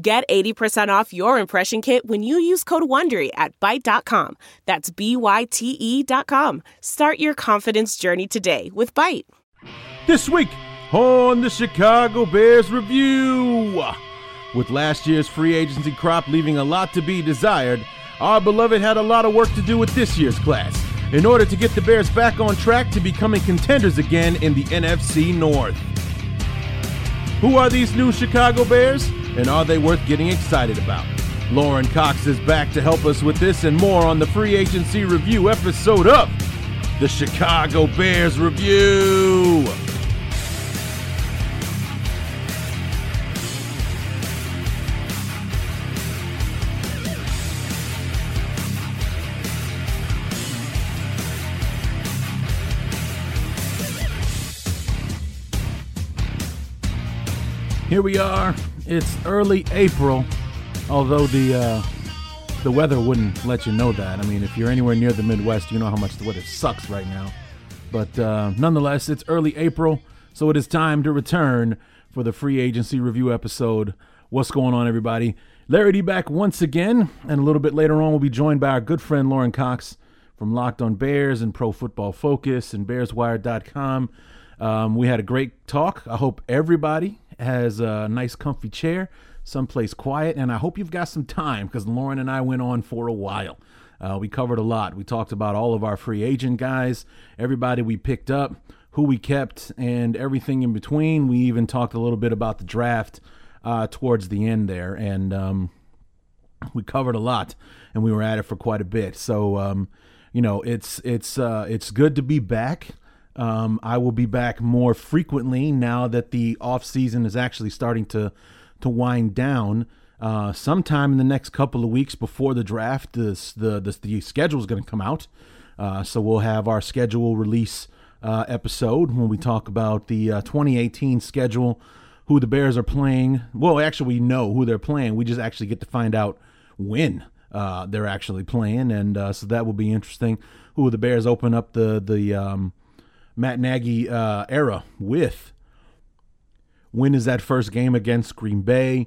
Get 80% off your impression kit when you use code WONDERY at Byte.com. That's B-Y-T-E dot com. Start your confidence journey today with Byte. This week on the Chicago Bears Review. With last year's free agency crop leaving a lot to be desired, our beloved had a lot of work to do with this year's class in order to get the Bears back on track to becoming contenders again in the NFC North. Who are these new Chicago Bears? and are they worth getting excited about? Lorin Cox is back to help us with this and more on the free agency review episode of the Chicago Bears Review. Here we are, it's early April, although the uh, the weather wouldn't let you know that. I mean, if you're anywhere near the Midwest, you know how much the weather sucks right now. But uh, nonetheless, it's early April, so it is time to return for the free agency review episode. What's going on, everybody? Larry D back once again, and a little bit later on, we'll be joined by our good friend Lorin Cox from Locked On Bears and Pro Football Focus and BearsWire.com. Um, we had a great talk. I hope everybody has a nice, comfy chair, someplace quiet, and I hope you've got some time because Lorin and I went on for a while. Uh, we covered a lot. We talked about all of our free agent guys, everybody we picked up, who we kept, and everything in between. We even talked a little bit about the draft uh, towards the end there, and um, we covered a lot, and we were at it for quite a bit. So, um, you know, it's it's uh, it's good to be back. Um, I will be back more frequently now that the off season is actually starting to to wind down. Uh, sometime in the next couple of weeks before the draft, the the the schedule is going to come out. Uh, so we'll have our schedule release uh, episode when we talk about the uh, 2018 schedule, who the Bears are playing. Well, actually, we know who they're playing. We just actually get to find out when uh, they're actually playing, and uh, so that will be interesting. Who the Bears open up the the um, Matt Nagy uh, era with. When is that first game against Green Bay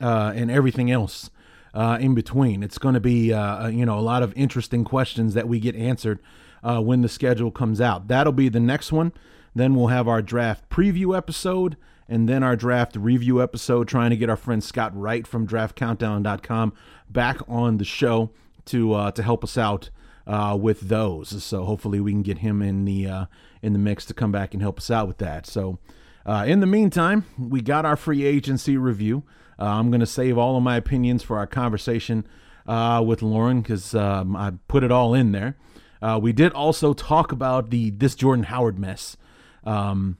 uh, and everything else uh, in between? It's going to be uh, you know a lot of interesting questions that we get answered uh, when the schedule comes out. That'll be the next one. Then we'll have our draft preview episode and then our draft review episode, trying to get our friend Scott Wright from DraftCountdown.com back on the show to uh, to help us out uh, with those. So hopefully we can get him in the uh, in the mix to come back and help us out with that. So uh, in the meantime, we got our free agency review. Uh, I'm going to save all of my opinions for our conversation uh, with Lorin because um, I put it all in there. Uh, we did also talk about the this Jordan Howard mess. Um,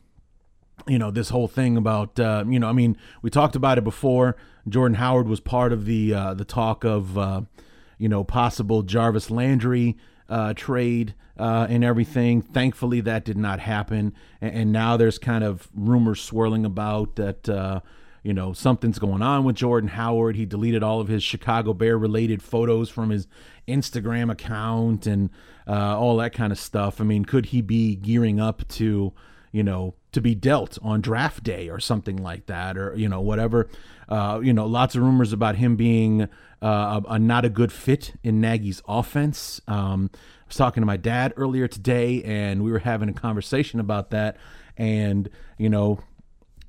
you know this whole thing about uh, you know I mean we talked about it before. Jordan Howard was part of the uh, the talk of you know possible Jarvis Landry trade uh, and everything. Thankfully, that did not happen. And, and now there's kind of rumors swirling about that, uh, you know, something's going on with Jordan Howard. He deleted all of his Chicago Bear related photos from his Instagram account and uh, all that kind of stuff. I mean, could he be gearing up to, you know, to be dealt on draft day or something like that, or you know whatever. Uh, you know, lots of rumors about him being uh, a, a, not a good fit in Nagy's offense. Um, was talking to my dad earlier today, and we were having a conversation about that. And you know,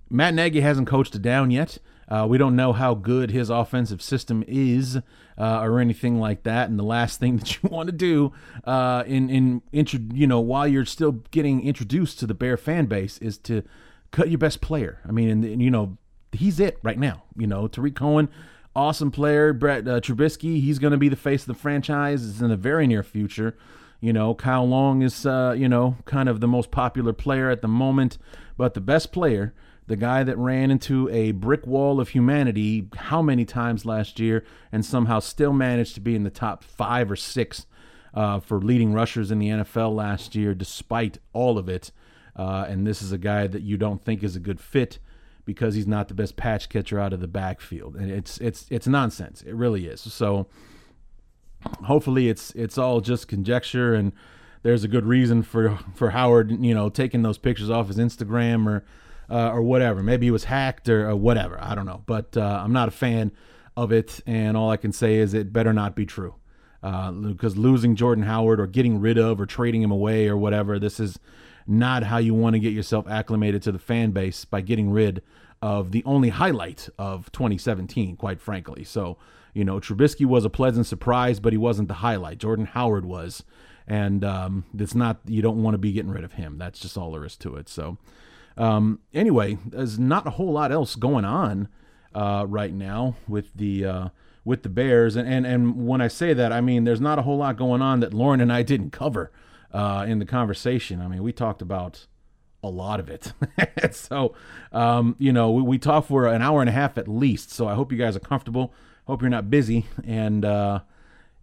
Matt Nagy hasn't coached it down yet. Uh, we don't know how good his offensive system is uh, or anything like that. And the last thing that you want to do uh, in in intro, you know while you're still getting introduced to the Bear fan base is to cut your best player. I mean, and, and you know he's it right now. You know Tarik Cohen, awesome player. Brett uh, Trubisky, he's going to be the face of the franchise. Is in the very near future. You know, Kyle Long is, uh, you know, kind of the most popular player at the moment, but the best player the guy that ran into a brick wall of humanity how many times last year and somehow still managed to be in the top five or six uh, for leading rushers in the NFL last year, despite all of it. Uh, and this is a guy that you don't think is a good fit because he's not the best patch catcher out of the backfield, and it's it's it's nonsense. It really is. So hopefully it's it's all just conjecture and there's a good reason for for Howard, you know, taking those pictures off his Instagram or uh, or whatever. Maybe he was hacked or, or whatever. I don't know, but uh, I'm not a fan of it, and all I can say is it better not be true. Uh, because losing Jordan Howard or getting rid of or trading him away or whatever, this is not how you want to get yourself acclimated to the fan base by getting rid of the only highlight of 2017, quite frankly. So, you know, Trubisky was a pleasant surprise, but he wasn't the highlight. Jordan Howard was. And um, it's not, you don't want to be getting rid of him. That's just all there is to it. So, um, anyway, there's not a whole lot else going on uh, right now with the. Uh, with the Bears, and, and and when I say that, I mean there's not a whole lot going on that Lorin and I didn't cover uh, in the conversation. I mean, we talked about a lot of it. so, um, you know, we, we talked for an hour and a half at least. So I hope you guys are comfortable. Hope you're not busy. And, uh,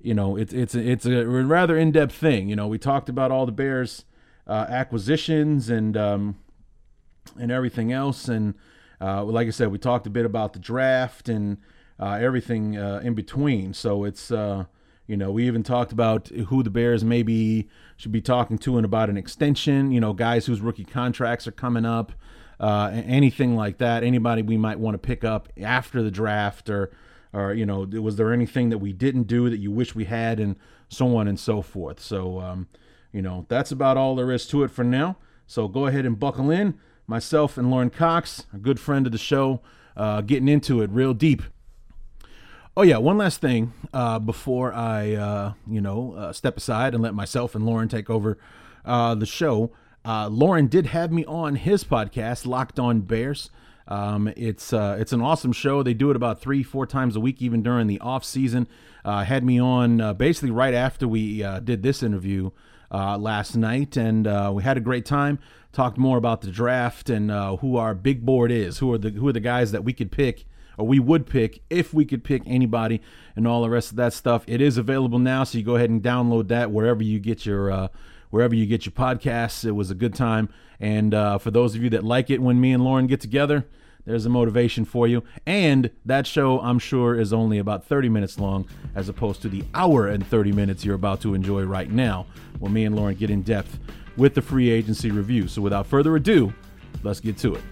you know, it's it's it's a rather in depth thing. You know, we talked about all the Bears uh, acquisitions and um, and everything else. And uh, like I said, we talked a bit about the draft and uh, everything uh, in between. So it's uh, you know, we even talked about who the Bears may maybe should be talking to and about an extension. You know, guys whose rookie contracts are coming up, uh, anything like that. Anybody we might want to pick up after the draft, or, or you know, was there anything that we didn't do that you wish we had, and so on and so forth. So, um, you know, that's about all there is to it for now. So go ahead and buckle in. Myself and Lorin Cox, a good friend of the show, uh, getting into it real deep. Oh yeah, one last thing uh, before I, uh, you know, uh, step aside and let myself and Lorin take over uh, the show. Uh, Lorin did have me on his podcast, Locked On Bears. Um, it's uh, it's an awesome show. They do it about three, four times a week, even during the off season. had me on basically right after we did this interview last night, and we had a great time. Talked more about the draft and who our big board is, who are the who are the guys that we could pick or we would pick if we could pick anybody and all the rest of that stuff. It is available now, so you go ahead and download that wherever you get your uh, wherever you get your podcasts. It was a good time, and uh, for those of you that like it when me and Lorin get together. There's a motivation for you. And that show, I'm sure, is only about 30 minutes long as opposed to the hour and 30 minutes you're about to enjoy right now, where me and Lorin get in depth with the free agency review. So without further ado, let's get to it.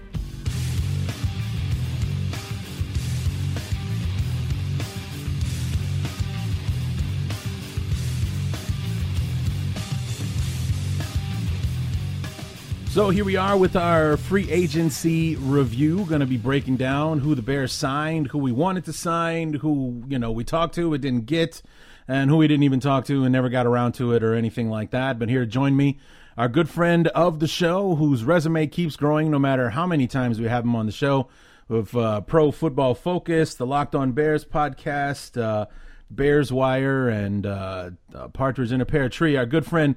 So here we are with our free agency review. Going to be breaking down who the Bears signed, who we wanted to sign, who you know we talked to but didn't get, and who we didn't even talk to and never got around to it or anything like that. But here join me, our good friend of the show, whose resume keeps growing no matter how many times we have him on the show, with uh, Pro Football Focus, the Locked On Bears podcast. Uh, Bears Wire and uh, uh, Partridge in a Pear Tree. Our good friend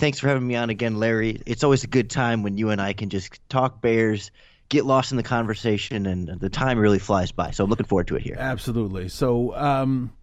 Thanks for having me on again, Larry. It's always a good time when you and I can just talk Bears, get lost in the conversation, and the time really flies by. So I'm looking forward to it here. Absolutely. So um,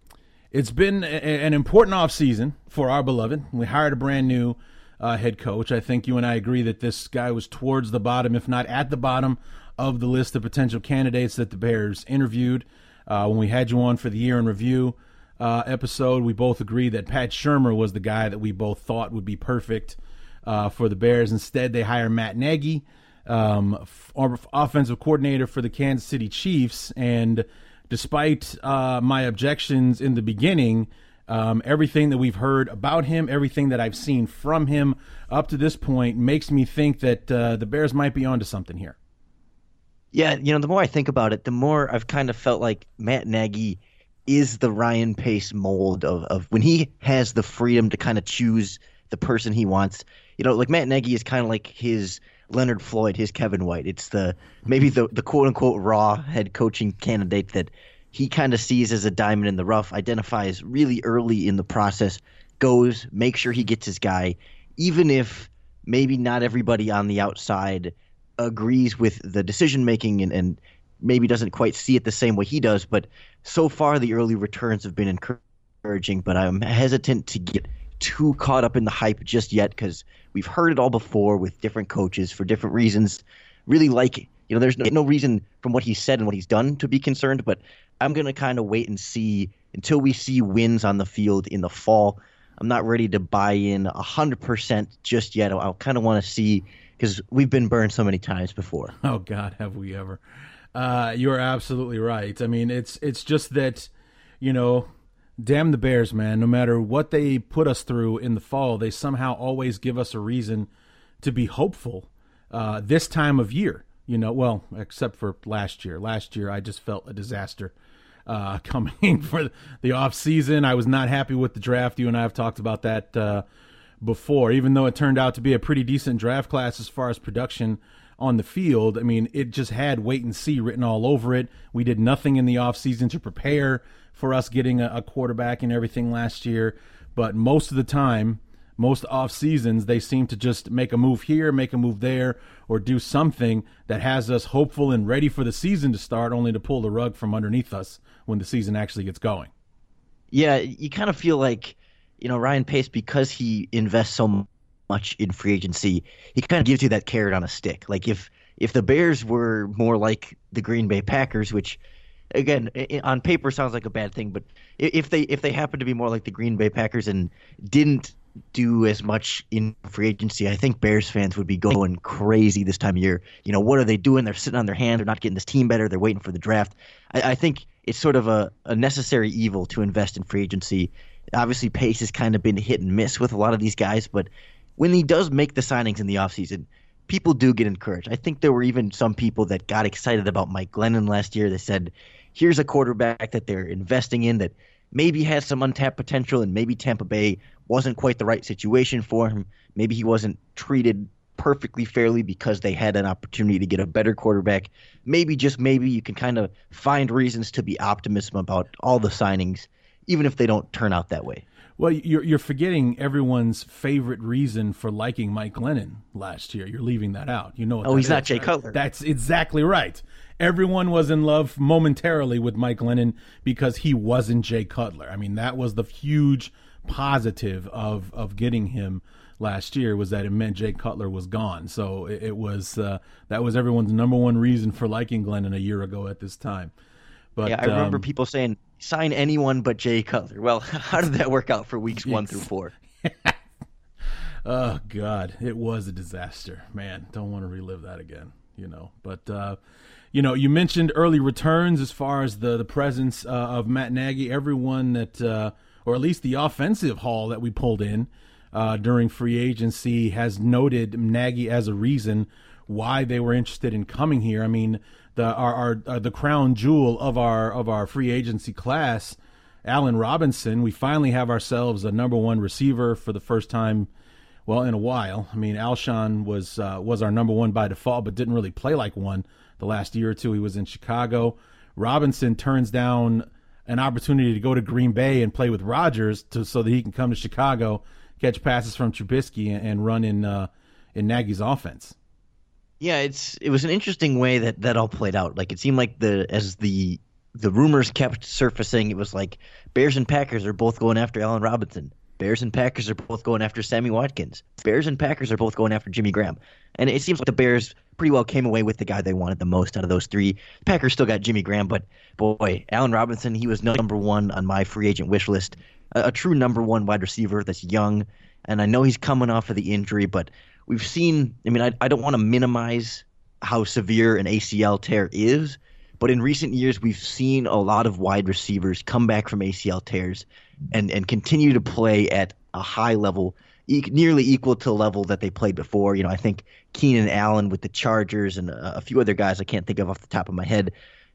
it's been a, an important offseason for our beloved. We hired a brand new uh, head coach. I think you and I agree that this guy was towards the bottom, if not at the bottom of the list of potential candidates that the Bears interviewed. Uh, when we had you on for the year in review uh, episode, we both agreed that Pat Shurmur was the guy that we both thought would be perfect uh, for the Bears. Instead, they hire Matt Nagy, um, f- offensive coordinator for the Kansas City Chiefs. And despite uh, my objections in the beginning, um, everything that we've heard about him, everything that I've seen from him up to this point, makes me think that uh, the Bears might be onto something here. Yeah, you know, the more I think about it, the more I've kind of felt like Matt Nagy is the Ryan Pace mold of, of when he has the freedom to kind of choose the person he wants. You know, like Matt Nagy is kind of like his Leonard Floyd, his Kevin White. It's the maybe the the quote unquote raw head coaching candidate that he kind of sees as a diamond in the rough, identifies really early in the process, goes, make sure he gets his guy, even if maybe not everybody on the outside agrees with the decision making and, and maybe doesn't quite see it the same way he does. But so far, the early returns have been encouraging, but I'm hesitant to get too caught up in the hype just yet because we've heard it all before with different coaches for different reasons. Really like it. You know, there's no, no reason from what he said and what he's done to be concerned, but I'm going to kind of wait and see until we see wins on the field in the fall. I'm not ready to buy in 100% just yet. I'll kind of want to see because we've been burned so many times before. Oh God, have we ever? Uh, you're absolutely right. I mean, it's it's just that, you know, damn the Bears, man. No matter what they put us through in the fall, they somehow always give us a reason to be hopeful. Uh, this time of year, you know, well, except for last year. Last year, I just felt a disaster uh, coming for the off season. I was not happy with the draft. You and I have talked about that uh, before. Even though it turned out to be a pretty decent draft class as far as production on the field, I mean, it just had wait and see written all over it. We did nothing in the off season to prepare for us getting a, a quarterback and everything last year. But most of the time, most off seasons they seem to just make a move here, make a move there, or do something that has us hopeful and ready for the season to start, only to pull the rug from underneath us when the season actually gets going. Yeah, you kind of feel like, you know, Ryan Pace because he invests so much in free agency, he kind of gives you that carrot on a stick. Like if if the Bears were more like the Green Bay Packers, which again on paper sounds like a bad thing, but if they if they happen to be more like the Green Bay Packers and didn't do as much in free agency, I think Bears fans would be going crazy this time of year. You know, what are they doing? They're sitting on their hands. They're not getting this team better. They're waiting for the draft. I, I think it's sort of a, a necessary evil to invest in free agency. Obviously, Pace has kind of been hit and miss with a lot of these guys, but when he does make the signings in the offseason, people do get encouraged. I think there were even some people that got excited about Mike Glennon last year. They said, here's a quarterback that they're investing in that maybe has some untapped potential, and maybe Tampa Bay wasn't quite the right situation for him. Maybe he wasn't treated perfectly fairly because they had an opportunity to get a better quarterback. Maybe just maybe you can kind of find reasons to be optimism about all the signings, even if they don't turn out that way. Well, you're you're forgetting everyone's favorite reason for liking Mike Glennon last year. You're leaving that out. You know. oh, he's is. not Jay Cutler. That's exactly right. Everyone was in love momentarily with Mike Glennon because he wasn't Jay Cutler. I mean, that was the huge positive of of getting him last year was that it meant Jay Cutler was gone. So it, it was uh, that was everyone's number one reason for liking Glennon a year ago at this time. But yeah, I remember um, people saying sign anyone but Jay Cutler. Well, how did that work out for weeks one through four? oh God, it was a disaster, man. Don't want to relive that again, you know. But uh, you know, you mentioned early returns as far as the the presence uh, of Matt Nagy. Everyone that, uh, or at least the offensive haul that we pulled in uh, during free agency, has noted Nagy as a reason why they were interested in coming here. I mean, the our, our uh, the crown jewel of our of our free agency class, Allen Robinson. We finally have ourselves a number one receiver for the first time. Well, in a while. I mean, Alshon was uh, was our number one by default, but didn't really play like one the last year or two. He was in Chicago. Robinson turns down an opportunity to go to Green Bay and play with Rodgers to, so that he can come to Chicago, catch passes from Trubisky, and, and run in uh, in Nagy's offense. Yeah, it's it was an interesting way that that all played out. Like it seemed like the as the the rumors kept surfacing, it was like Bears and Packers are both going after Allen Robinson. Bears and Packers are both going after Sammy Watkins. Bears and Packers are both going after Jimmy Graham. And it seems like the Bears pretty well came away with the guy they wanted the most out of those three. Packers still got Jimmy Graham, but boy, Allen Robinson, he was number one on my free agent wish list. A, a true number one wide receiver that's young. And I know he's coming off of the injury, but we've seen, I mean, I, I don't want to minimize how severe an ACL tear is, but in recent years, we've seen a lot of wide receivers come back from ACL tears and, and continue to play at a high level, e- nearly equal to the level that they played before. You know, I think Keenan Allen with the Chargers and a, a few other guys I can't think of off the top of my head.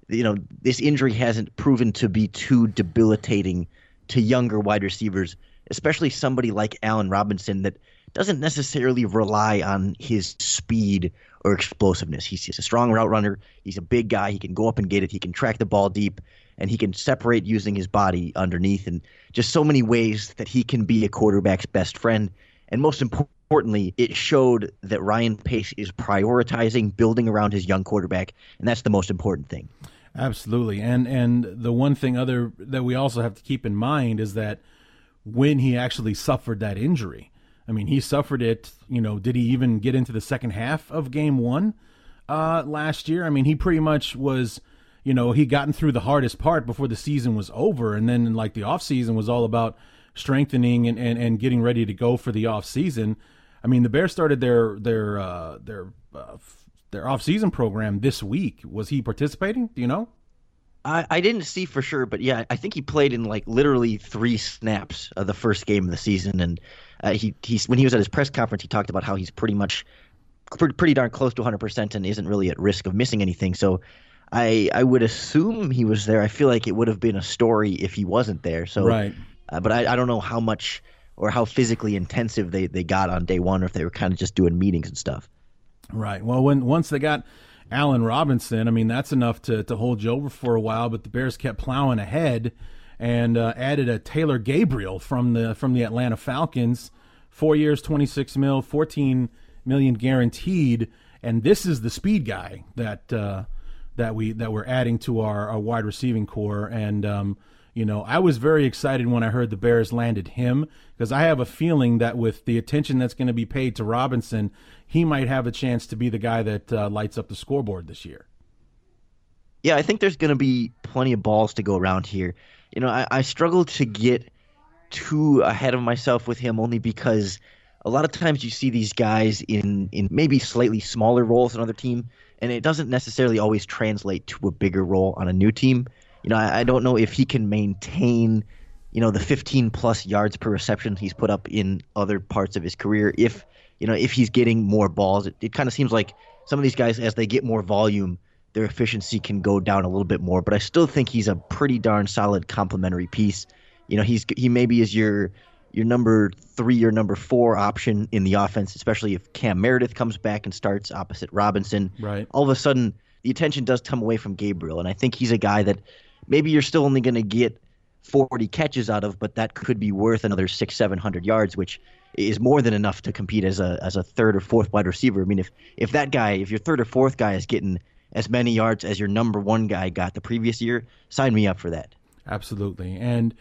You know, this injury hasn't proven to be too debilitating to younger wide receivers, especially somebody like Allen Robinson that doesn't necessarily rely on his speed or explosiveness. He's, he's a strong route runner. He's a big guy. He can go up and get it. He can track the ball deep, and he can separate using his body underneath, and just so many ways that he can be a quarterback's best friend. And most importantly, it showed that Ryan Pace is prioritizing building around his young quarterback, and that's the most important thing. Absolutely, and and the one thing other that we also have to keep in mind is that when he actually suffered that injury, I mean, he suffered it. You know, did he even get into the second half of Game One uh, last year? I mean, he pretty much was. You know, he gotten through the hardest part before the season was over, and then like the off season was all about strengthening and, and, and getting ready to go for the off season. I mean, the Bears started their their uh, their uh, their off season program this week. Was he participating? Do you know? I, I didn't see for sure, but yeah, I think he played in like literally three snaps of the first game of the season, and uh, he he's when he was at his press conference, he talked about how he's pretty much pretty, pretty darn close to 100 percent and isn't really at risk of missing anything. So I I would assume he was there. I feel like it would have been a story if he wasn't there. So right, uh, but I, I don't know how much or how physically intensive they, they got on day one, or if they were kind of just doing meetings and stuff. Right. Well, when once they got Allen Robinson, I mean that's enough to to hold you over for a while. But the Bears kept plowing ahead and uh, added a Taylor Gabriel from the from the Atlanta Falcons, four years, twenty six mil, fourteen million guaranteed, and this is the speed guy that uh, that we that we're adding to our, our wide receiving core. And um, you know, I was very excited when I heard the Bears landed him because I have a feeling that with the attention that's going to be paid to Robinson, he might have a chance to be the guy that uh, lights up the scoreboard this year. Yeah, I think there's going to be plenty of balls to go around here. You know, I, I struggle to get too ahead of myself with him only because a lot of times you see these guys in in maybe slightly smaller roles in another team, and it doesn't necessarily always translate to a bigger role on a new team. You know, I, I don't know if he can maintain, you know, the 15 plus yards per reception he's put up in other parts of his career. If you know, if he's getting more balls, it, it kind of seems like some of these guys, as they get more volume, their efficiency can go down a little bit more. But I still think he's a pretty darn solid complementary piece. You know, he's he maybe is your your number three or number four option in the offense, especially if Cam Meredith comes back and starts opposite Robinson. Right. All of a sudden, the attention does come away from Gabriel, and I think he's a guy that maybe you're still only going to get 40 catches out of, but that could be worth another six, seven hundred yards, which is more than enough to compete as a as a third or fourth wide receiver. I mean, if if that guy, if your third or fourth guy is getting as many yards as your number one guy got the previous year, sign me up for that. Absolutely. And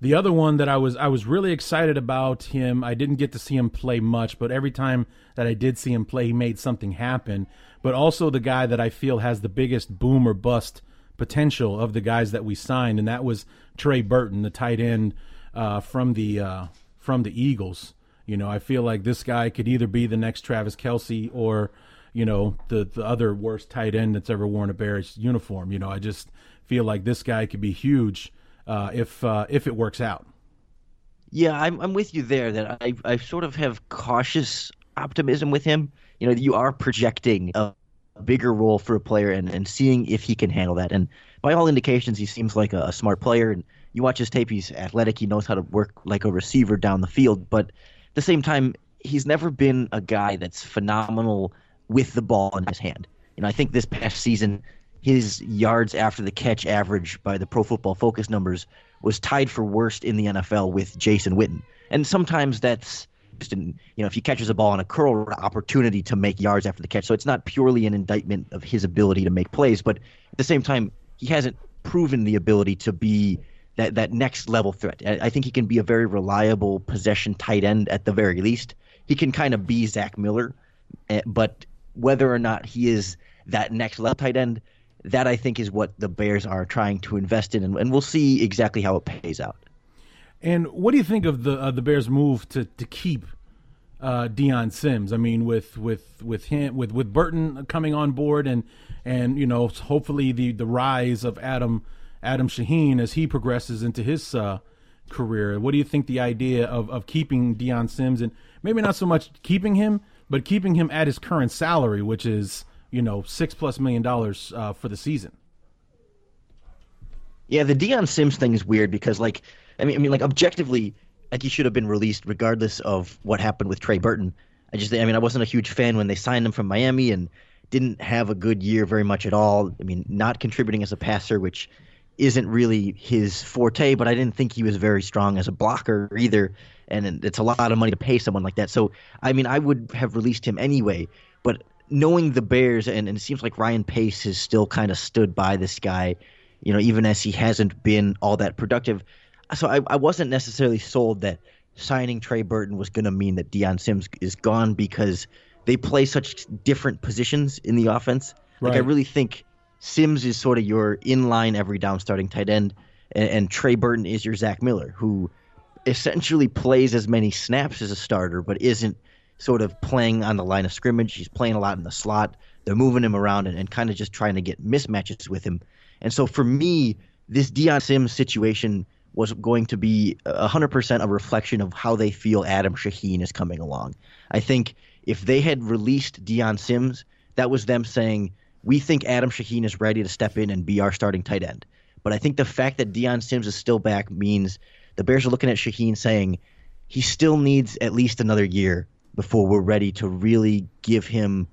the other one that I was I was really excited about him. I didn't get to see him play much, but every time that I did see him play, he made something happen. But also the guy that I feel has the biggest boom or bust potential of the guys that we signed, and that was Trey Burton, the tight end uh, from the uh, from the Eagles. You know, I feel like this guy could either be the next Travis Kelce or, you know, the the other worst tight end that's ever worn a Bears uniform. You know, I just feel like this guy could be huge uh, if uh, if it works out. Yeah, I'm I'm with you there. That I I sort of have cautious optimism with him. You know, you are projecting a, bigger role for a player and, and seeing if he can handle that. And by all indications, he seems like a, a smart player. And you watch his tape; he's athletic. He knows how to work like a receiver down the field. But at the same time, he's never been a guy that's phenomenal with the ball in his hand. Know, I think this past season, his yards after the catch average by the Pro Football Focus numbers was tied for worst in the NFL with Jason Witten. And sometimes that's just an, you know, if he catches a ball on a curl opportunity to make yards after the catch. So it's not purely an indictment of his ability to make plays, but at the same time, he hasn't proven the ability to be that that next level threat. I, I think he can be a very reliable possession tight end at the very least. He can kind of be Zach Miller, eh, but whether or not he is that next level tight end, that I think is what the Bears are trying to invest in, and, and we'll see exactly how it pays out. And what do you think of the uh, the Bears' move to to keep uh, Dion Sims? I mean, with with with him with with Burton coming on board, and and you know, hopefully the the rise of Adam Adam Shaheen as he progresses into his uh, career. What do you think the idea of of keeping Dion Sims and maybe not so much keeping him, but keeping him at his current salary, which is you know six plus million dollars uh, for the season? Yeah, the Dion Sims thing is weird because like I mean I mean like objectively like he should have been released regardless of what happened with Trey Burton. I just I mean I wasn't a huge fan when they signed him from Miami and didn't have a good year very much at all. I mean, not contributing as a passer, which isn't really his forte, but I didn't think he was very strong as a blocker either. And it's a lot of money to pay someone like that. So, I mean, I would have released him anyway. But knowing the Bears, and, and it seems like Ryan Pace has still kind of stood by this guy, you know, even as he hasn't been all that productive. So I, I wasn't necessarily sold that signing Trey Burton was going to mean that Dion Sims is gone because they play such different positions in the offense. Right. Like I really think Sims is sort of your inline every down starting tight end, and, and, Trey Burton is your Zach Miller, who essentially plays as many snaps as a starter, but isn't sort of playing on the line of scrimmage. He's playing a lot in the slot. They're moving him around and, and kind of just trying to get mismatches with him. And so for me, this Dion Sims situation was going to be 100% a reflection of how they feel Adam Shaheen is coming along. I think if they had released Dion Sims, that was them saying, we think Adam Shaheen is ready to step in and be our starting tight end. But I think the fact that Dion Sims is still back means the Bears are looking at Shaheen saying he still needs at least another year before we're ready to really give him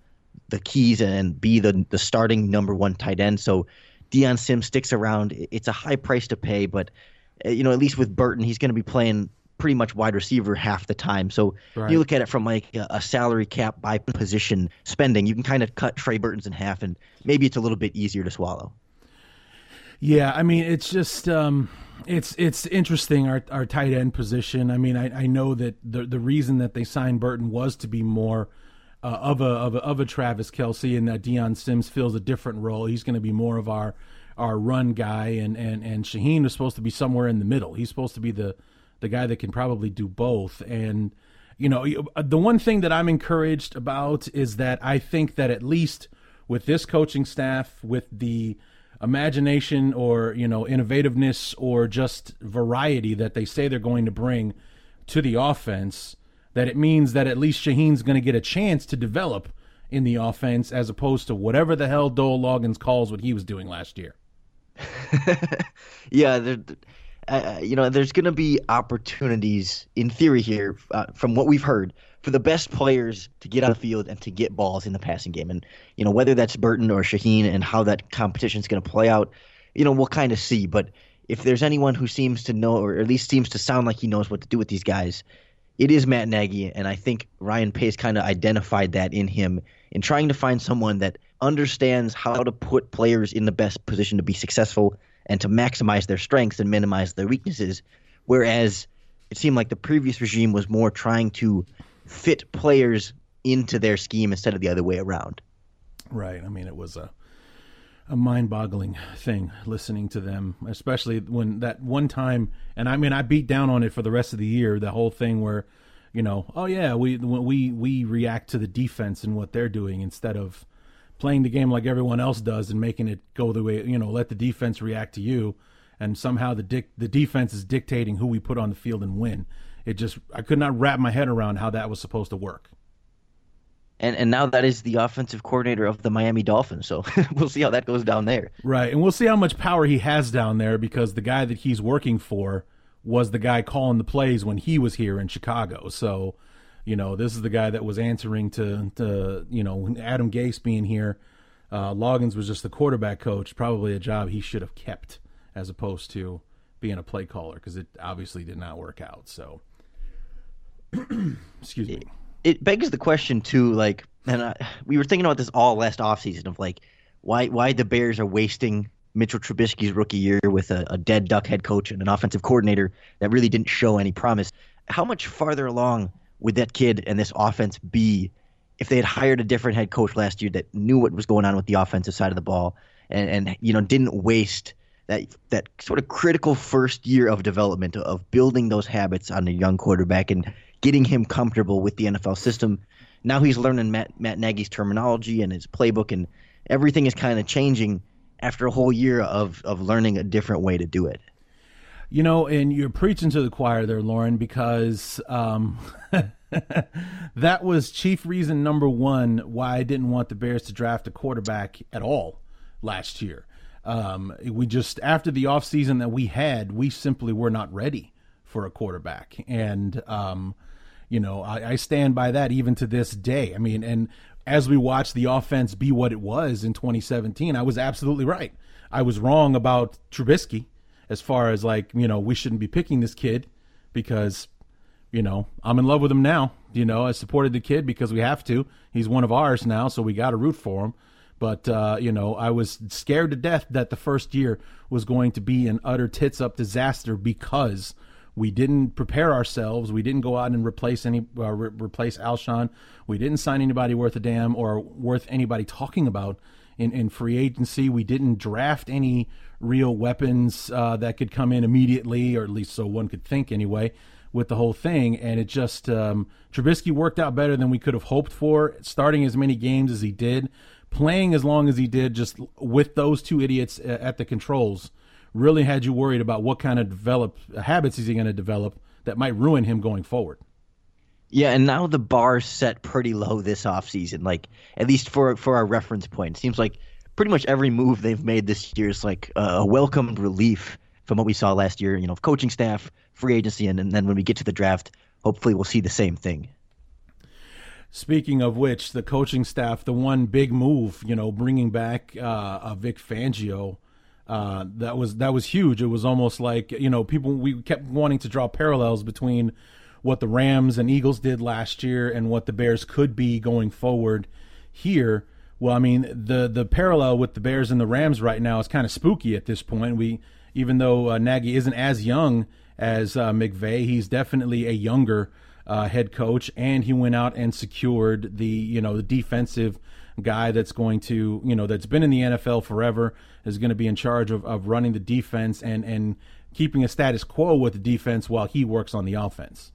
the keys and be the the starting number one tight end. So Dion Sims sticks around. It's a high price to pay, but uh, you know at least with Burton, he's going to be playing pretty much wide receiver half the time. So right. you look at it from like a, a, salary cap by position spending, you can kind of cut Trey Burton's in half, and maybe it's a little bit easier to swallow. Yeah, I mean, it's just um, it's it's interesting our our tight end position. I mean, I, I know that the the reason that they signed Burton was to be more. Uh, of a of a of a Travis Kelce, and that Dion Sims fills a different role. He's going to be more of our our run guy, and and and Shaheen is supposed to be somewhere in the middle. He's supposed to be the the guy that can probably do both. And, you know, uh, the one thing that I'm encouraged about is that I think that at least with this coaching staff, with the imagination or, you know, innovativeness or just variety that they say they're going to bring to the offense, that it means that at least Shaheen's going to get a chance to develop in the offense as opposed to whatever the hell Dowell Loggains calls what he was doing last year. yeah, uh, you know, there's going to be opportunities in theory here, uh, from what we've heard, for the best players to get on the field and to get balls in the passing game. And you know, whether that's Burton or Shaheen and how that competition is going to play out, you know, we'll kind of see. But if there's anyone who seems to know, or at least seems to sound like he knows what to do with these guys, it is Matt Nagy, and I think Ryan Pace kind of identified that in him in trying to find someone that understands how to put players in the best position to be successful and to maximize their strengths and minimize their weaknesses. Whereas it seemed like the previous regime was more trying to fit players into their scheme instead of the other way around. Right. I mean, it was a a mind-boggling thing listening to them, especially when that one time. And I mean, I beat down on it for the rest of the year. The whole thing where, you know, oh yeah, we we we react to the defense and what they're doing instead of playing the game like everyone else does and making it go the way you know let the defense react to you and somehow the dic- the defense is dictating who we put on the field and win it just i could not wrap my head around how that was supposed to work and and now that is the offensive coordinator of the Miami Dolphins. So we'll see how that goes down there. Right, and we'll see how much power he has down there because the guy that he's working for was the guy calling the plays when he was here in Chicago. So you know, this is the guy that was answering to, to you know, Adam Gase being here. Uh, Loggains was just the quarterback coach, probably a job he should have kept as opposed to being a play caller because it obviously did not work out. So, excuse me. It, it, begs the question too, like, and I, we were thinking about this all last offseason of like, why why the Bears are wasting Mitchell Trubisky's rookie year with a, a dead duck head coach and an offensive coordinator that really didn't show any promise. How much farther along would that kid and this offense be if they had hired a different head coach last year that knew what was going on with the offensive side of the ball and, and you know didn't waste that that sort of critical first year of development of building those habits on a young quarterback and getting him comfortable with the NFL system. Now he's learning Matt, Matt Nagy's terminology and his playbook, and everything is kind of changing after a whole year of of learning a different way to do it. You know, and you're preaching to the choir there, Lorin, because um, that was chief reason number one why I didn't want the Bears to draft a quarterback at all last year. Um, we just after the offseason that we had, we simply were not ready for a quarterback, and um, you know I, I stand by that even to this day. I mean, and as we watch the offense be what it was in 2017, I was absolutely right. I was wrong about Trubisky as far as like you know we shouldn't be picking this kid because you know I'm in love with him now. You know I supported the kid because we have to. He's one of ours now, so we got to root for him. But uh, you know, I was scared to death that the first year was going to be an utter tits up disaster because we didn't prepare ourselves. We didn't go out and replace any uh, re- replace Alshon. We didn't sign anybody worth a damn or worth anybody talking about in, in free agency. We didn't draft any real weapons uh, that could come in immediately, or at least so one could think anyway, with the whole thing. And it just um, Trubisky worked out better than we could have hoped for, starting as many games as he did playing as long as he did, just with those two idiots at the controls, really had you worried about what kind of develop habits is he going to develop that might ruin him going forward. Yeah, and now the bar's set pretty low this offseason. Like at least for for our reference point, it seems like pretty much every move they've made this year is like a welcomed relief from what we saw last year. You know, coaching staff, free agency, and, and then when we get to the draft, hopefully we'll see the same thing. Speaking of which, the coaching staff, the one big move, you know, bringing back uh, Vic Fangio, uh, that was that was huge. It was almost like you know people we kept wanting to draw parallels between what the Rams and Eagles did last year and what the Bears could be going forward here. Well, I mean the the parallel with the Bears and the Rams right now is kind of spooky at this point. We even though uh, Nagy isn't as young as uh, McVay, he's definitely a younger uh, head coach, and he went out and secured the you know the defensive guy that's going to you know that's been in the NFL forever is going to be in charge of, of running the defense and and keeping a status quo with the defense while he works on the offense.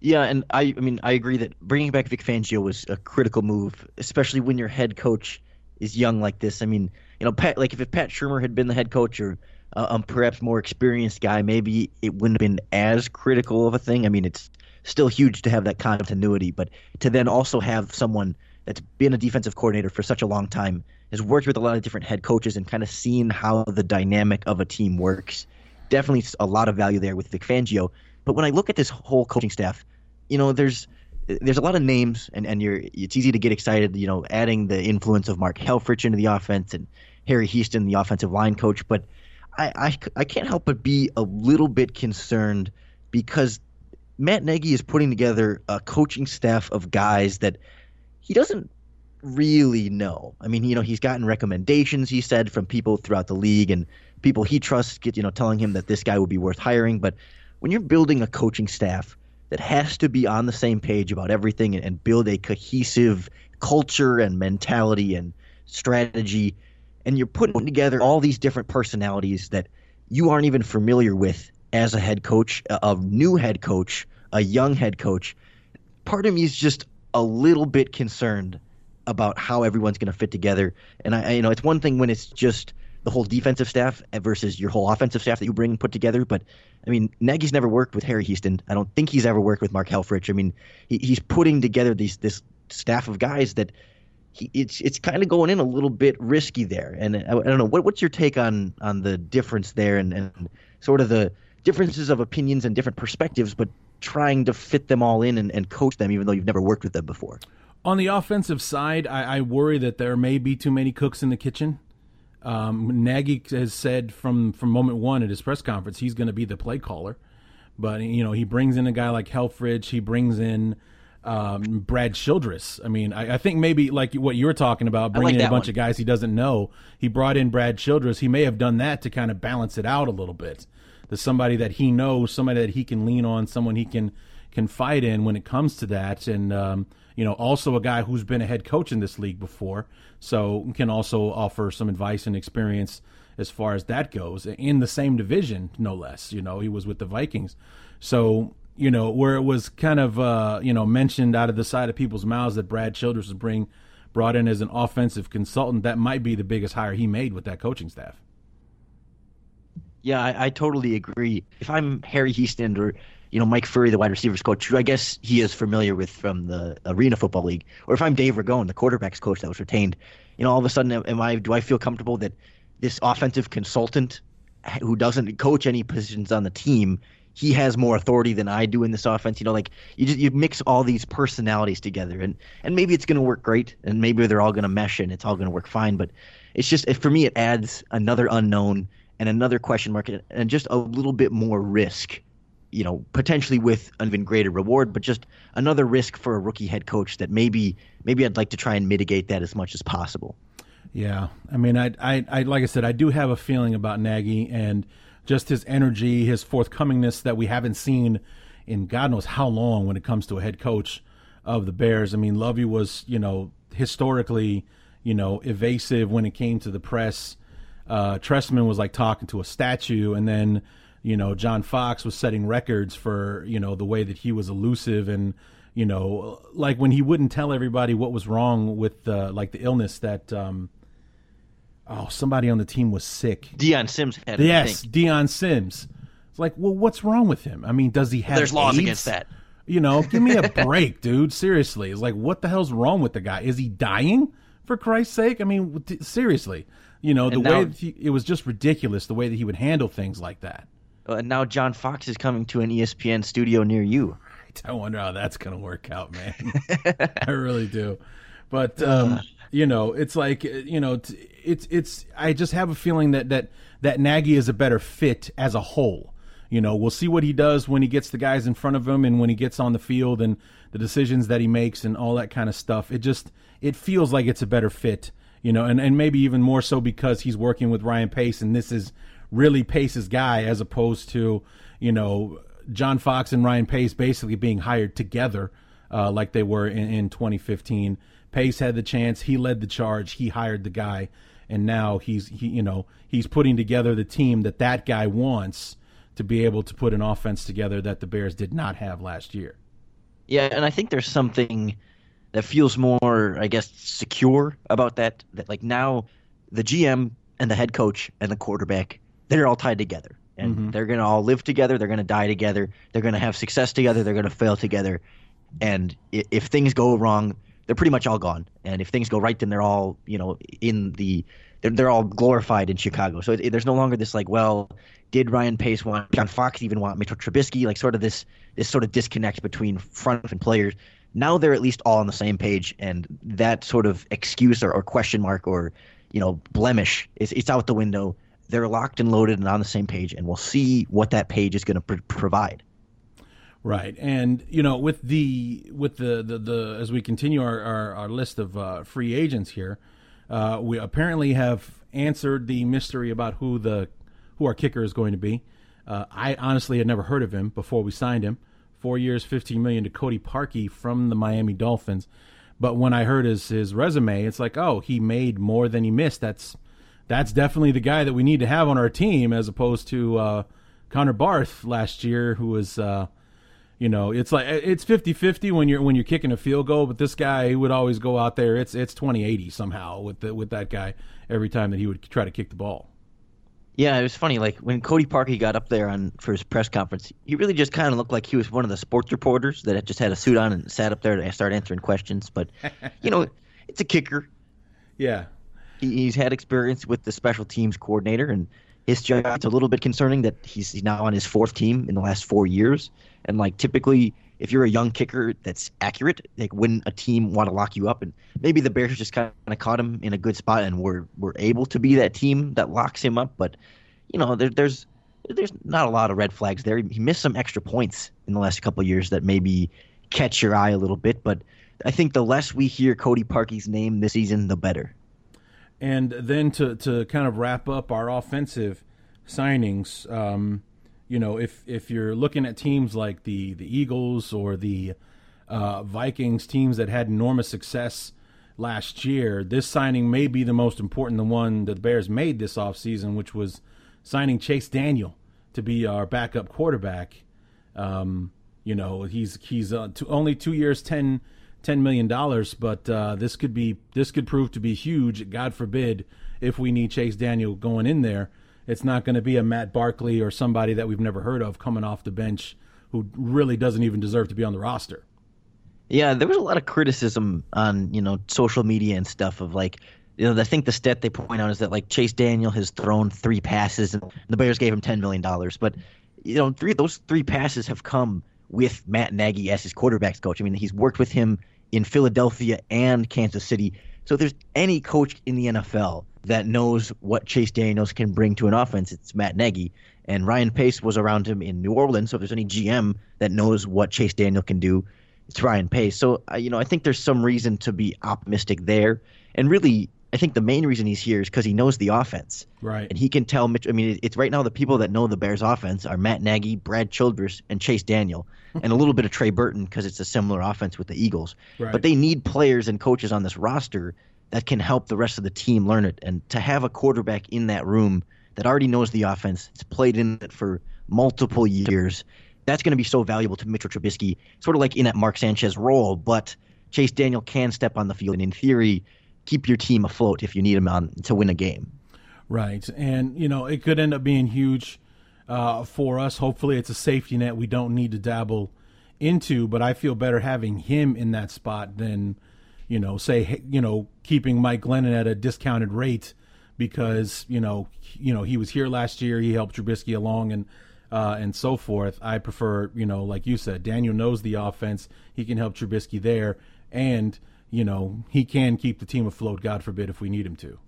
Yeah, and I I mean I agree that bringing back Vic Fangio was a critical move, especially when your head coach is young like this. I mean, you know, Pat like if, Pat Shurmur had been the head coach or uh, um, perhaps more experienced guy, maybe it wouldn't have been as critical of a thing. I mean, it's still huge to have that continuity, but to then also have someone that's been a defensive coordinator for such a long time, has worked with a lot of different head coaches and kind of seen how the dynamic of a team works. Definitely a lot of value there with Vic Fangio. But when I look at this whole coaching staff, you know, there's there's a lot of names, and, and you're it's easy to get excited, you know, adding the influence of Mark Helfrich into the offense and Harry Hiestand, the offensive line coach. But I, I, I can't help but be a little bit concerned because Matt Nagy is putting together a coaching staff of guys that he doesn't really know. I mean, you know, he's gotten recommendations, he said, from people throughout the league and people he trusts, get, you know, telling him that this guy would be worth hiring. But when you're building a coaching staff that has to be on the same page about everything and, and build a cohesive culture and mentality and strategy, and you're putting together all these different personalities that you aren't even familiar with as a head coach, a new head coach, a young head coach, part of me is just a little bit concerned about how everyone's going to fit together. And I, you know, it's one thing when it's just the whole defensive staff versus your whole offensive staff that you bring and put together. But I mean, Nagy's never worked with Harry Hiestand. I don't think he's ever worked with Mark Helfrich. I mean, he, he's putting together these this staff of guys that he, it's it's kind of going in a little bit risky there. And I, I don't know what what's your take on on the difference there and, and sort of the differences of opinions and different perspectives, but trying to fit them all in and, and coach them, even though you've never worked with them before. On the offensive side, I, I worry that there may be too many cooks in the kitchen. Um, Nagy has said from from moment one at his press conference he's going to be the play caller, but you know he brings in a guy like Helfrich, he brings in um, Brad Childress. I mean, I, I, think maybe like what you're talking about, bringing like in a bunch one. of guys he doesn't know. He brought in Brad Childress. He may have done that to kind of balance it out a little bit. Somebody that he knows, somebody that he can lean on, someone he can confide in when it comes to that, and um, you know, also a guy who's been a head coach in this league before, so can also offer some advice and experience as far as that goes in the same division, no less. You know, he was with the Vikings, so you know, where it was kind of, uh, you know, mentioned out of the side of people's mouths that Brad Childress was bring brought in as an offensive consultant. That might be the biggest hire he made with that coaching staff. Yeah, I, I totally agree. If I'm Harry Hiestand or you know Mike Furrey, the wide receivers coach, who I guess he is familiar with from the Arena Football League, or if I'm Dave Ragone, the quarterbacks coach that was retained, you know, all of a sudden, am I do I feel comfortable that this offensive consultant who doesn't coach any positions on the team he has more authority than I do in this offense. You know, like you just you mix all these personalities together, and and maybe it's going to work great, and maybe they're all going to mesh, and it's all going to work fine. But it's just for me, it adds another unknown and another question mark, and just a little bit more risk. You know, potentially with an even greater reward, but just another risk for a rookie head coach that maybe maybe I'd like to try and mitigate that as much as possible. Yeah, I mean, I, I, I like I said, I do have a feeling about Nagy and just his energy, his forthcomingness that we haven't seen in God knows how long when it comes to a head coach of the Bears. I mean, Lovie was, you know, historically, you know, evasive when it came to the press. Uh, Trestman was like talking to a statue, and then, you know, John Fox was setting records for, you know, the way that he was elusive and, you know, like when he wouldn't tell everybody what was wrong with, uh, like the illness that, um, oh, somebody on the team was sick. Dion Sims had it, Yes, Dion Sims. It's like, well, what's wrong with him? I mean, does he have? There's laws against that. You know, give me a break, dude. Seriously, it's like, what the hell's wrong with the guy? Is he dying? For Christ's sake, I mean, seriously, you know, the and way he, it was just ridiculous the way that he would handle things like that. Uh, and now John Fox is coming to an ESPN studio near you. I wonder how that's going to work out, man. I really do. But um, uh you know, it's like you know, it's it's. I just have a feeling that that that Nagy is a better fit as a whole. You know, we'll see what he does when he gets the guys in front of him and when he gets on the field and the decisions that he makes and all that kind of stuff. It just it feels like it's a better fit. You know, and and maybe even more so because he's working with Ryan Pace and this is really Pace's guy as opposed to you know John Fox and Ryan Pace basically being hired together uh, like they were in, in 2015. Pace had the chance. He led the charge. He hired the guy, and now he's he you know he's putting together the team that that guy wants to be able to put an offense together that the Bears did not have last year. Yeah, and I think there's something that feels more, I guess, secure about that. That like now, the GM and the head coach and the quarterback, they're all tied together, and mm-hmm. they're gonna all live together. They're gonna die together. They're gonna have success together. They're gonna fail together. And if things go wrong, they're pretty much all gone. And if things go right, then they're all you know in the they're, they're all glorified in Chicago. So it, it, there's no longer this like, well, did Ryan Pace want John Fox even want Mitchell Trubisky? Like sort of this this sort of disconnect between front and players. Now they're at least all on the same page, and that sort of excuse or, or question mark or you know blemish is it's out the window. They're locked and loaded and on the same page, and we'll see what that page is going to pr- provide. Right, and you know, with the with the the, the as we continue our our, our list of uh, free agents here, uh, we apparently have answered the mystery about who the who our kicker is going to be. Uh, I honestly had never heard of him before we signed him. Four years, fifteen million to Cody Parkey from the Miami Dolphins. But when I heard his his resume, it's like, oh, he made more than he missed. That's that's definitely the guy that we need to have on our team, as opposed to uh, Connor Barth last year, who was uh, you know, it's like it's 50-50 when you're when you're kicking a field goal, but this guy would always go out there. It's it's 20-80 somehow with the, with that guy every time that he would try to kick the ball. Yeah, it was funny. Like when Cody Parkey got up there on for his press conference, he really just kind of looked like he was one of the sports reporters that just had a suit on and sat up there to start answering questions. But you know, it's a kicker. Yeah, he, he's had experience with the special teams coordinator, and his job. It's a little bit concerning that he's now on his fourth team in the last four years. And like typically, if you're a young kicker that's accurate, like wouldn't a team want to lock you up, and maybe the Bears just kind of caught him in a good spot and were were able to be that team that locks him up. But you know, there, there's there's not a lot of red flags there. He missed some extra points in the last couple years that maybe catch your eye a little bit. But I think the less we hear Cody Parkey's name this season, the better. And then to to kind of wrap up our offensive signings, um, you know, if if you're looking at teams like the the Eagles or the uh, Vikings, teams that had enormous success last year, this signing may be the most important, the one that the Bears made this offseason, which was signing Chase Daniel to be our backup quarterback. Um, you know, he's he's uh, only two years, 10, $10 million, but uh, this could be this could prove to be huge. God forbid if we need Chase Daniel going in there, it's not going to be a Matt Barkley or somebody that we've never heard of coming off the bench who really doesn't even deserve to be on the roster. Yeah, there was a lot of criticism on you know social media and stuff of like you know I think the stat they point out is that like Chase Daniel has thrown three passes and the Bears gave him ten million dollars, but you know three those three passes have come with Matt Nagy as his quarterbacks coach. I mean he's worked with him in Philadelphia and Kansas City. So if there's any coach in the NFL that knows what Chase Daniels can bring to an offense, it's Matt Nagy. And Ryan Pace was around him in New Orleans. So if there's any GM that knows what Chase Daniel can do, it's Ryan Pace. So uh, you know, I think there's some reason to be optimistic there. And really, I think the main reason he's here is because he knows the offense. Right. And he can tell Mitch. I mean, it's right now the people that know the Bears' offense are Matt Nagy, Brad Childress, and Chase Daniel, and a little bit of Trey Burton because it's a similar offense with the Eagles. Right. But they need players and coaches on this roster that can help the rest of the team learn it. And to have a quarterback in that room that already knows the offense, it's played in it for multiple years, that's going to be so valuable to Mitchell Trubisky, sort of like in that Mark Sanchez role. But Chase Daniel can step on the field and, in theory, keep your team afloat if you need him on to win a game. Right, and you know it could end up being huge uh, for us. Hopefully, it's a safety net we don't need to dabble into. But I feel better having him in that spot than you know, say you know keeping Mike Glennon at a discounted rate because you know you know he was here last year. He helped Trubisky along and. Uh, and so forth. I prefer, you know, like you said, Daniel knows the offense. He can help Trubisky there, and you know he can keep the team afloat. God forbid if we need him to.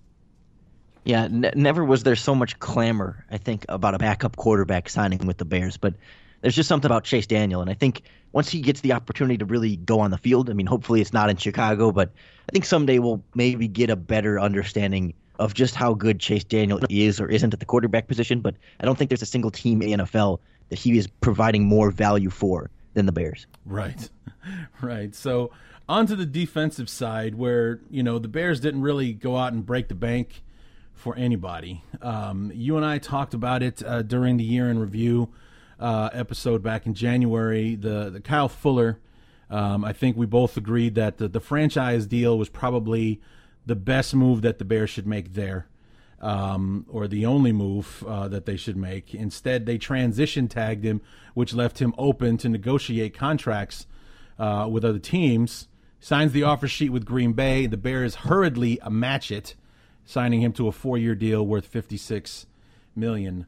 Yeah, never was there so much clamor, I think, about a backup quarterback signing with the Bears. But there's just something about Chase Daniel. And I think once he gets the opportunity to really go on the field, I mean, hopefully it's not in Chicago, but I think someday we'll maybe get a better understanding of just how good Chase Daniel is or isn't at the quarterback position. But I don't think there's a single team in NFL that he is providing more value for than the Bears. Right, right. So onto the defensive side, where you know the Bears didn't really go out and break the bank for anybody. Um, you and I talked about it uh, during the year in review uh, episode back in January. The the Kyle Fuller. Um, I think we both agreed that the, the franchise deal was probably the best move that the Bears should make there, um, or the only move uh, that they should make. Instead, they transition tagged him, which left him open to negotiate contracts uh, with other teams. Signs the offer sheet with Green Bay. The Bears hurriedly match it, signing him to a four-year deal worth fifty-six million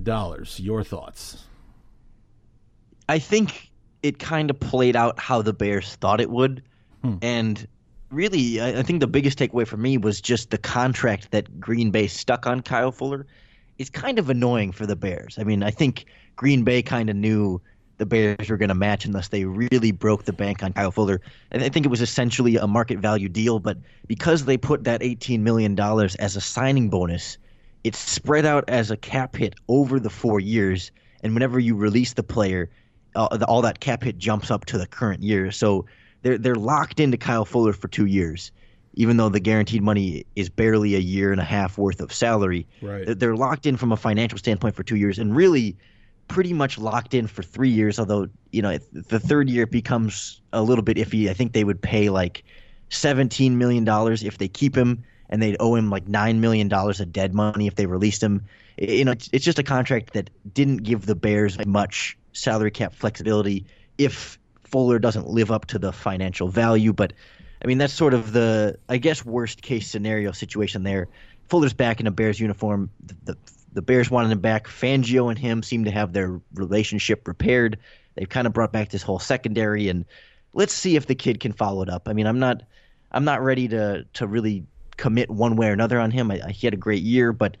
dollars. Your thoughts? I think it kind of played out how the Bears thought it would, hmm. and really, I, I think the biggest takeaway for me was just the contract that Green Bay stuck on Kyle Fuller. It's kind of annoying for the Bears. I mean, I think Green Bay kind of knew the Bears were going to match unless they really broke the bank on Kyle Fuller. And I think it was essentially a market value deal, but because they put that $18 million as a signing bonus, it's spread out as a cap hit over the four years. And whenever you release the player, uh, the, all that cap hit jumps up to the current year. So they're they're locked into Kyle Fuller for two years, even though the guaranteed money is barely a year and a half worth of salary. Right. They're- locked in from a financial standpoint for two years, and really pretty much locked in for three years. Although you know the third year it becomes a little bit iffy. I think they would pay like seventeen million dollars if they keep him, and they'd owe him like nine million dollars of dead money if they released him. You know, it's, it's just a contract that didn't give the Bears much salary cap flexibility if Fuller doesn't live up to the financial value. But I mean, that's sort of the I guess worst case scenario situation there. Fuller's back in a Bears uniform. The, the, the Bears wanted him back. Fangio and him seem to have their relationship repaired. They've kind of brought back this whole secondary, and let's see if the kid can follow it up. I mean, I'm not I'm not ready to to really commit one way or another on him. I, I, he had a great year, but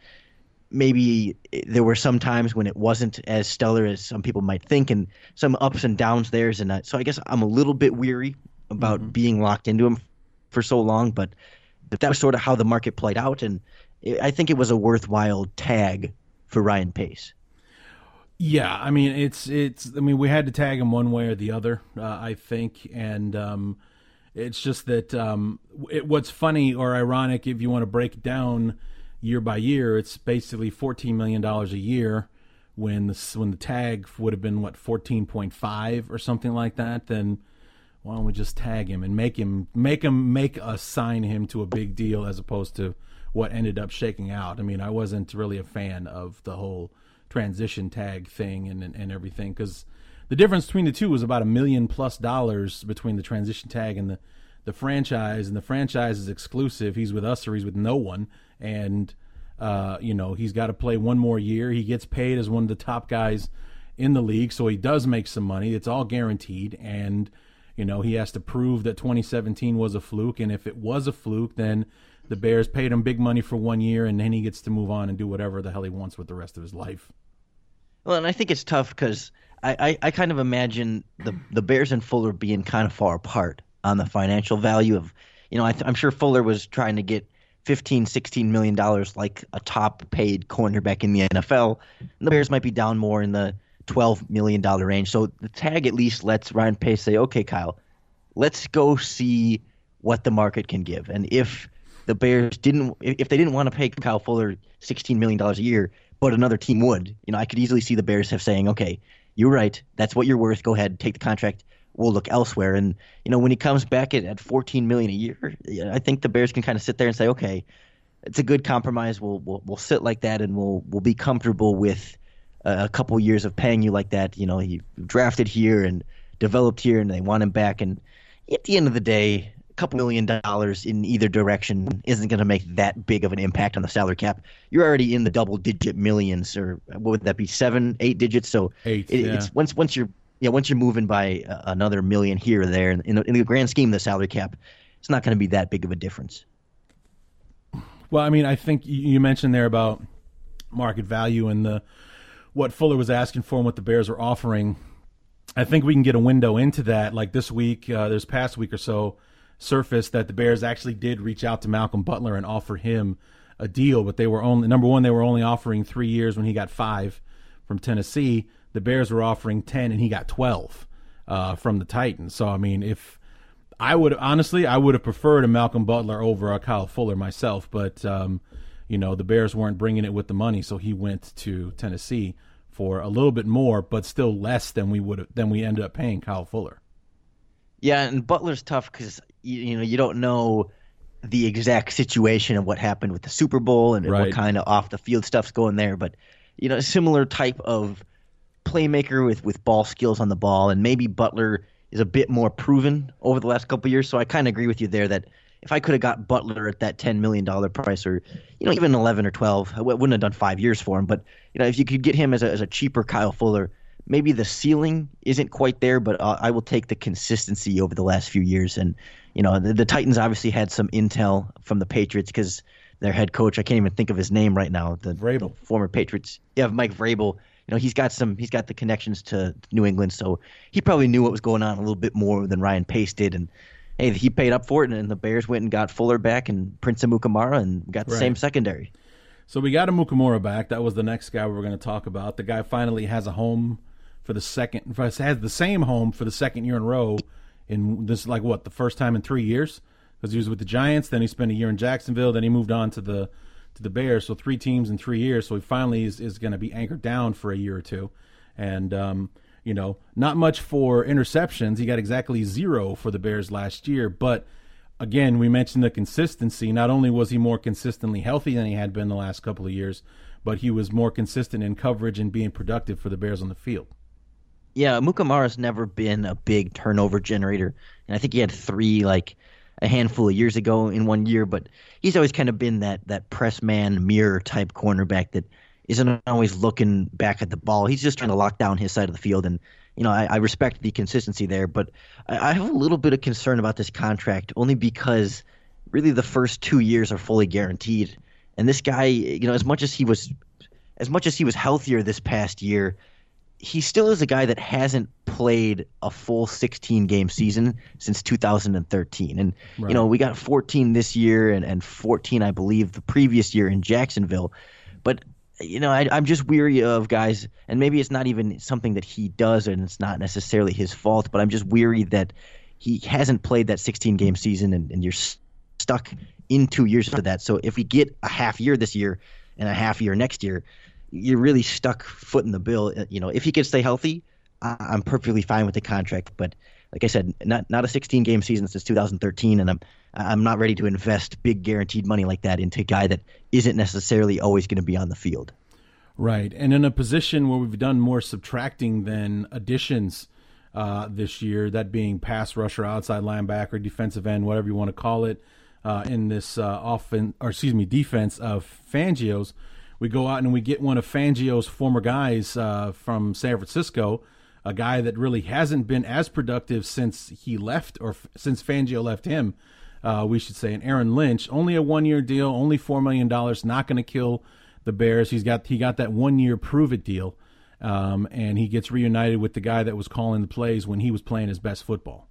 maybe there were some times when it wasn't as stellar as some people might think, and some ups and downs there. And so I guess I'm a little bit weary about mm-hmm. being locked into him for so long, but that was sort of how the market played out, and I think it was a worthwhile tag for Ryan Pace. Yeah, I mean it's it's. I mean we had to tag him one way or the other, uh, I think, and um, it's just that um, it, what's funny or ironic if you want to break down year by year, it's basically fourteen million dollars a year. When the when the tag would have been what fourteen point five or something like that, then why don't we just tag him and make him make him make us sign him to a big deal as opposed to what ended up shaking out. I mean, I wasn't really a fan of the whole transition tag thing and and, and everything because the difference between the two was about a million plus dollars between the transition tag and the the franchise, and the franchise is exclusive. He's with us or he's with no one, and uh, you know he's got to play one more year. He gets paid as one of the top guys in the league, so he does make some money. It's all guaranteed, and you know he has to prove that 2017 was a fluke, and if it was a fluke, then the Bears paid him big money for one year, and then he gets to move on and do whatever the hell he wants with the rest of his life. Well, and I think it's tough because I, I, I, kind of imagine the the Bears and Fuller being kind of far apart on the financial value of, you know, I am sure Fuller was trying to get 15, 16 million dollars like a top paid cornerback in the NFL. The Bears might be down more in the 12 million dollar range. So the tag at least lets Ryan Pace say, okay, Kyle, let's go see what the market can give. And if the Bears didn't, if they didn't want to pay Kyle Fuller 16 million dollars a year, but another team would, you know, I could easily see the Bears have saying, okay, you're right, that's what you're worth. Go ahead, take the contract we'll look elsewhere. And you know, when he comes back at, at 14 million a year, I think the Bears can kind of sit there and say, okay, it's a good compromise. We'll we'll, we'll sit like that, and we'll we'll be comfortable with a, a couple years of paying you like that. You know, he drafted here and developed here, and they want him back. And at the end of the day, a couple million dollars in either direction isn't going to make that big of an impact on the salary cap. You're already in the double digit millions, or what would that be, seven, eight digits? So eight, it, yeah. it's once once you're yeah, once you're moving by uh, another million here or there, in the, in the grand scheme of the salary cap, it's not going to be that big of a difference. Well, I mean, I think you mentioned there about market value and the what Fuller was asking for and what the Bears were offering. I think we can get a window into that. Like this week, uh, this past week or so, surfaced that the Bears actually did reach out to Malcolm Butler and offer him a deal, but they were only number one. They were only offering three years when he got five from Tennessee the Bears were offering 10 and he got 12 uh, from the Titans. So, I mean, if I would honestly, I would have preferred a Malcolm Butler over a Kyle Fuller myself, but, um, you know, the Bears weren't bringing it with the money, so he went to Tennessee for a little bit more, but still less than we would than we ended up paying Kyle Fuller. Yeah, and Butler's tough because you, you know you don't know the exact situation of what happened with the Super Bowl and, right. what kind of off the field stuff's going there, but you know, a similar type of playmaker with with ball skills on the ball, and maybe Butler is a bit more proven over the last couple years. So I kind of agree with you there that if I could have got Butler at that ten million dollar price, or you know even eleven or twelve, I wouldn't have done five years for him. But you know if you could get him as a as a cheaper Kyle Fuller, maybe the ceiling isn't quite there, but uh, I will take the consistency over the last few years. And you know the, the Titans obviously had some intel from the Patriots because their head coach, I can't even think of his name right now, the, the former Patriots, yeah, Mike Vrabel you know he's got some he's got the connections to New England, so he probably knew what was going on a little bit more than Ryan Pace did, and hey, he paid up for it, and the Bears went and got Fuller back and Prince Amukamara, and got the right. same secondary. So we got Amukamara back. That was the next guy we were going to talk about. The guy finally has a home for the second, has the same home for the second year in a row. In this, like what, the first time in three years? Because he was with the Giants, then he spent a year in Jacksonville, then he moved on to the to the Bears. So three teams in three years. So he finally is, is going to be anchored down for a year or two. And, um, you know, not much for interceptions. He got exactly zero for the Bears last year. But again, we mentioned the consistency. Not only was he more consistently healthy than he had been the last couple of years, but he was more consistent in coverage and being productive for the Bears on the field. Yeah, Mukamara's never been a big turnover generator. And I think he had three, like, a handful of years ago in one year, but he's always kind of been that that press man mirror type cornerback that isn't always looking back at the ball. He's just trying to lock down his side of the field, and you know I, I respect the consistency there, but I, I have a little bit of concern about this contract only because really the first two years are fully guaranteed, and this guy, you know, as much as he was as much as he was healthier this past year, he still is a guy that hasn't played a full 16 game season since 2013. And, right. you know, we got 14 this year and, and 14, I believe, the previous year in Jacksonville. But, you know, I, I'm just weary of guys, and maybe it's not even something that he does and it's not necessarily his fault, but I'm just weary that he hasn't played that 16 game season and, and you're stuck in two years for that. So if we get a half year this year and a half year next year, you're really stuck foot in the bill. Uh, you know, if he can stay healthy, I'm perfectly fine with the contract. But like I said, not not a 16 game season since 2013, and I'm I'm not ready to invest big guaranteed money like that into a guy that isn't necessarily always going to be on the field. Right, and in a position where we've done more subtracting than additions uh, this year, that being pass rusher, outside linebacker, defensive end, whatever you want to call it, uh, in this uh, offense, or excuse me, defense of Fangio's we go out and we get one of Fangio's former guys uh, from San Francisco, a guy that really hasn't been as productive since he left or f- since Fangio left him. Uh, we should say, and Aaron Lynch, only a one-year deal, only four million dollars, not going to kill the Bears. He's got he got that one-year prove-it deal, um, and he gets reunited with the guy that was calling the plays when he was playing his best football.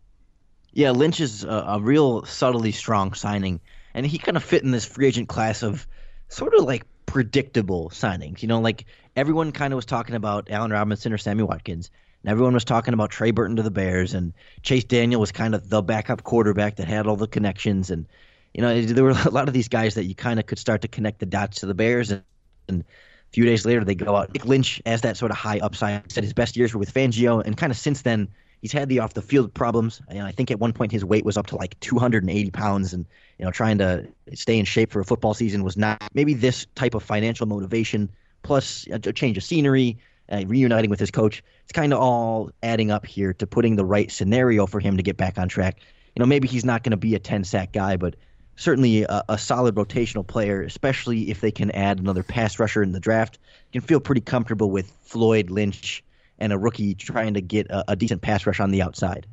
Yeah, Lynch is a, a real subtly strong signing, and he kind of fit in this free agent class of sort of like predictable signings. You know, like everyone kind of was talking about Allen Robinson or Sammy Watkins, and everyone was talking about Trey Burton to the Bears, and Chase Daniel was kind of the backup quarterback that had all the connections, and you know there were a lot of these guys that you kind of could start to connect the dots to the Bears, and, and a few days later they go out. Nick Lynch as that sort of high upside. Said his best years were with Fangio, and kind of since then he's had the off the field problems. And I think at one point his weight was up to like 280 pounds, and you know trying to stay in shape for a football season was not maybe this type of financial motivation plus a, change of scenery, uh, reuniting with his coach. It's kind of all adding up here to putting the right scenario for him to get back on track. You know, maybe he's not going to be a 10 sack guy, but certainly a, a, solid rotational player, especially if they can add another pass rusher in the draft. You can feel pretty comfortable with Floyd Lynch and a rookie trying to get a, a decent pass rush on the outside.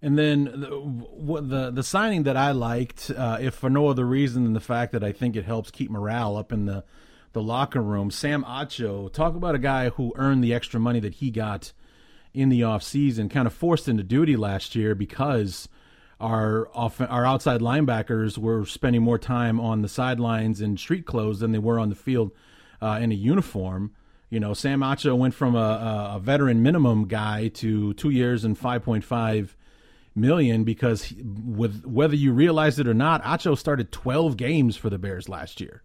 And then the the, the signing that I liked, uh, if for no other reason than the fact that I think it helps keep morale up in the the locker room, Sam Acho. Talk about a guy who earned the extra money that he got in the offseason, kind of forced into duty last year because our off, our outside linebackers were spending more time on the sidelines in street clothes than they were on the field uh, in a uniform. You know, Sam Acho went from a, a veteran minimum guy to two years and 5.5 million because he, with whether you realize it or not, Acho started 12 games for the Bears last year.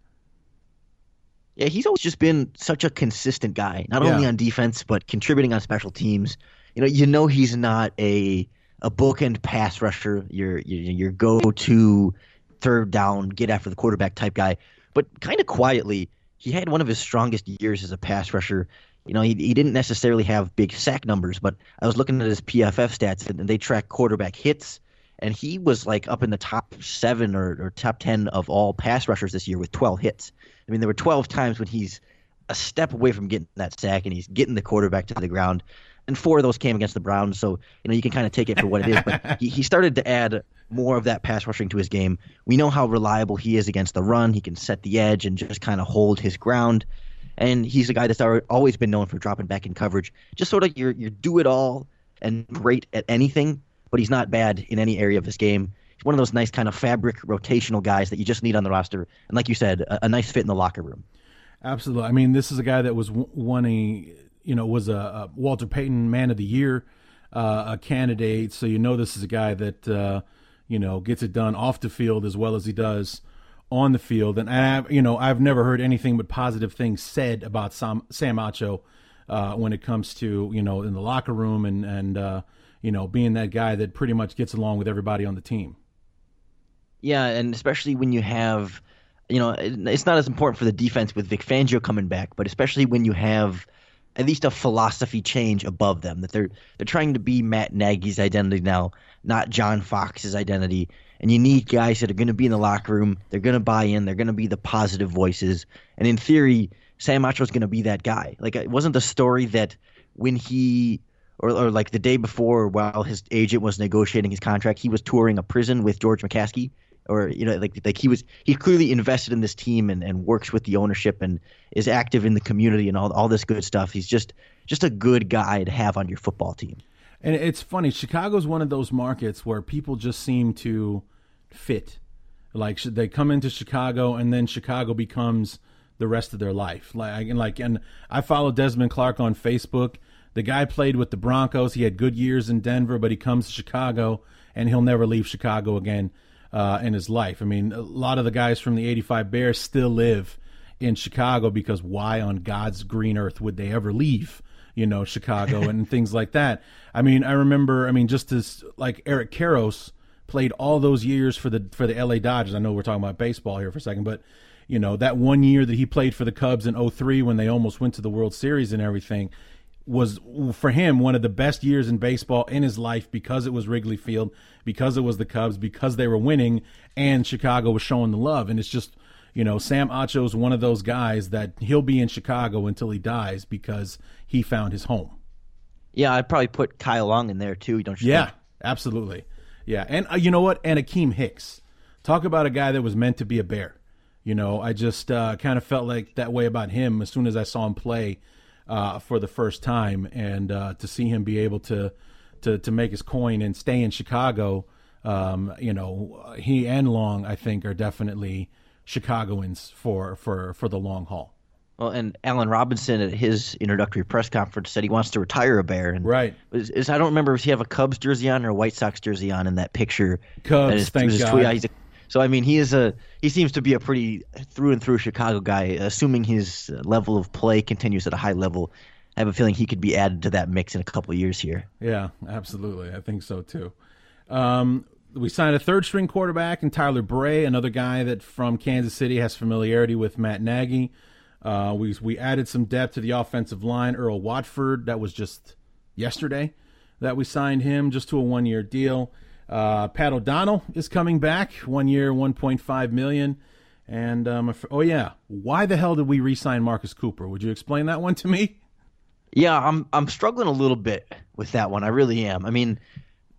Yeah, he's always just been such a consistent guy, not yeah. only on defense but contributing on special teams. You know, you know he's not a a bookend pass rusher, your your, your go to third down, get after the quarterback type guy, but kind of quietly he had one of his strongest years as a pass rusher. You know, he, he didn't necessarily have big sack numbers, but I was looking at his PFF stats and they track quarterback hits, and he was like up in the top seven or, or top 10 of all pass rushers this year with 12 hits. I mean, there were 12 times when he's a step away from getting that sack and he's getting the quarterback to the ground. And four of those came against the Browns, so you know you can kind of take it for what it is. But he, he started to add more of that pass rushing to his game. We know how reliable he is against the run. He can set the edge and just kind of hold his ground. And he's a guy that's always been known for dropping back in coverage. Just sort of your your do it all and great at anything, but he's not bad in any area of his game. He's one of those nice kind of fabric rotational guys that you just need on the roster. And like you said, a, a nice fit in the locker room. Absolutely. I mean, this is a guy that was winning, you know, was a, a Walter Payton Man of the Year uh, a candidate. So you know this is a guy that uh, you know gets it done off the field as well as he does on the field. And I, you know, I've never heard anything but positive things said about Sam, Sam Acho uh, when it comes to you know in the locker room and and uh, you know being that guy that pretty much gets along with everybody on the team. Yeah, and especially when you have, you know, it's not as important for the defense with Vic Fangio coming back, but especially when you have at least a philosophy change above them that they're they're trying to be Matt Nagy's identity now, not John Fox's identity. And you need guys that are going to be in the locker room. They're going to buy in. They're going to be the positive voices. And in theory, Sam Acho is going to be that guy. Like it wasn't the story that when he or, or like the day before while his agent was negotiating his contract, he was touring a prison with George McCaskey or you know like like he was he clearly invested in this team and, and works with the ownership and is active in the community and all all this good stuff. He's just just a good guy to have on your football team. And it's funny, Chicago's one of those markets where people just seem to fit. Like they come into Chicago and then Chicago becomes the rest of their life. Like and like and I follow Desmond Clark on Facebook. The guy played with the Broncos. He had good years in Denver, but he comes to Chicago and he'll never leave Chicago again uh, in his life. I mean, a lot of the guys from the 85 Bears still live in Chicago because why on God's green earth would they ever leave? You know, Chicago and things like that. I mean, I remember, I mean, just as like Eric Karros played all those years for the for the LA Dodgers. I know we're talking about baseball here for a second, but you know, that one year that he played for the Cubs in 03 when they almost went to the World Series and everything was for him one of the best years in baseball in his life because it was Wrigley Field, because it was the Cubs, because they were winning, and Chicago was showing the love. And it's just, you know, Sam Acho is one of those guys that he'll be in Chicago until he dies because he found his home. Yeah, I'd probably put Kyle Long in there too. Don't you? Yeah, think? absolutely. Yeah, and uh, you know what? And Akiem Hicks, talk about a guy that was meant to be a bear. You know, I just uh, kind of felt like that way about him as soon as I saw him play uh, for the first time, and uh, to see him be able to to to make his coin and stay in Chicago. Um, you know, he and Long, I think, are definitely Chicagoans for for for the long haul. Well, and Allen Robinson at his introductory press conference said he wants to retire a Bear. And right. Is, is I don't remember if he have a Cubs jersey on or a White Sox jersey on in that picture. Cubs, is, thank God. Tweet. A, so I mean, he is a he seems to be a pretty through and through Chicago guy. Assuming his level of play continues at a high level, I have a feeling he could be added to that mix in a couple years here. Yeah, absolutely. I think so too. Um, we signed a third string quarterback in Tyler Bray, another guy that from Kansas City has familiarity with Matt Nagy. Uh, we we added some depth to the offensive line. Earl Watford, that was just yesterday that we signed him just to a one year deal. Uh, Pat O'Donnell is coming back, one year, one point five million. And um, oh yeah, why the hell did we re-sign Marcus Cooper? Would you explain that one to me? Yeah, I'm I'm struggling a little bit with that one. I really am. I mean,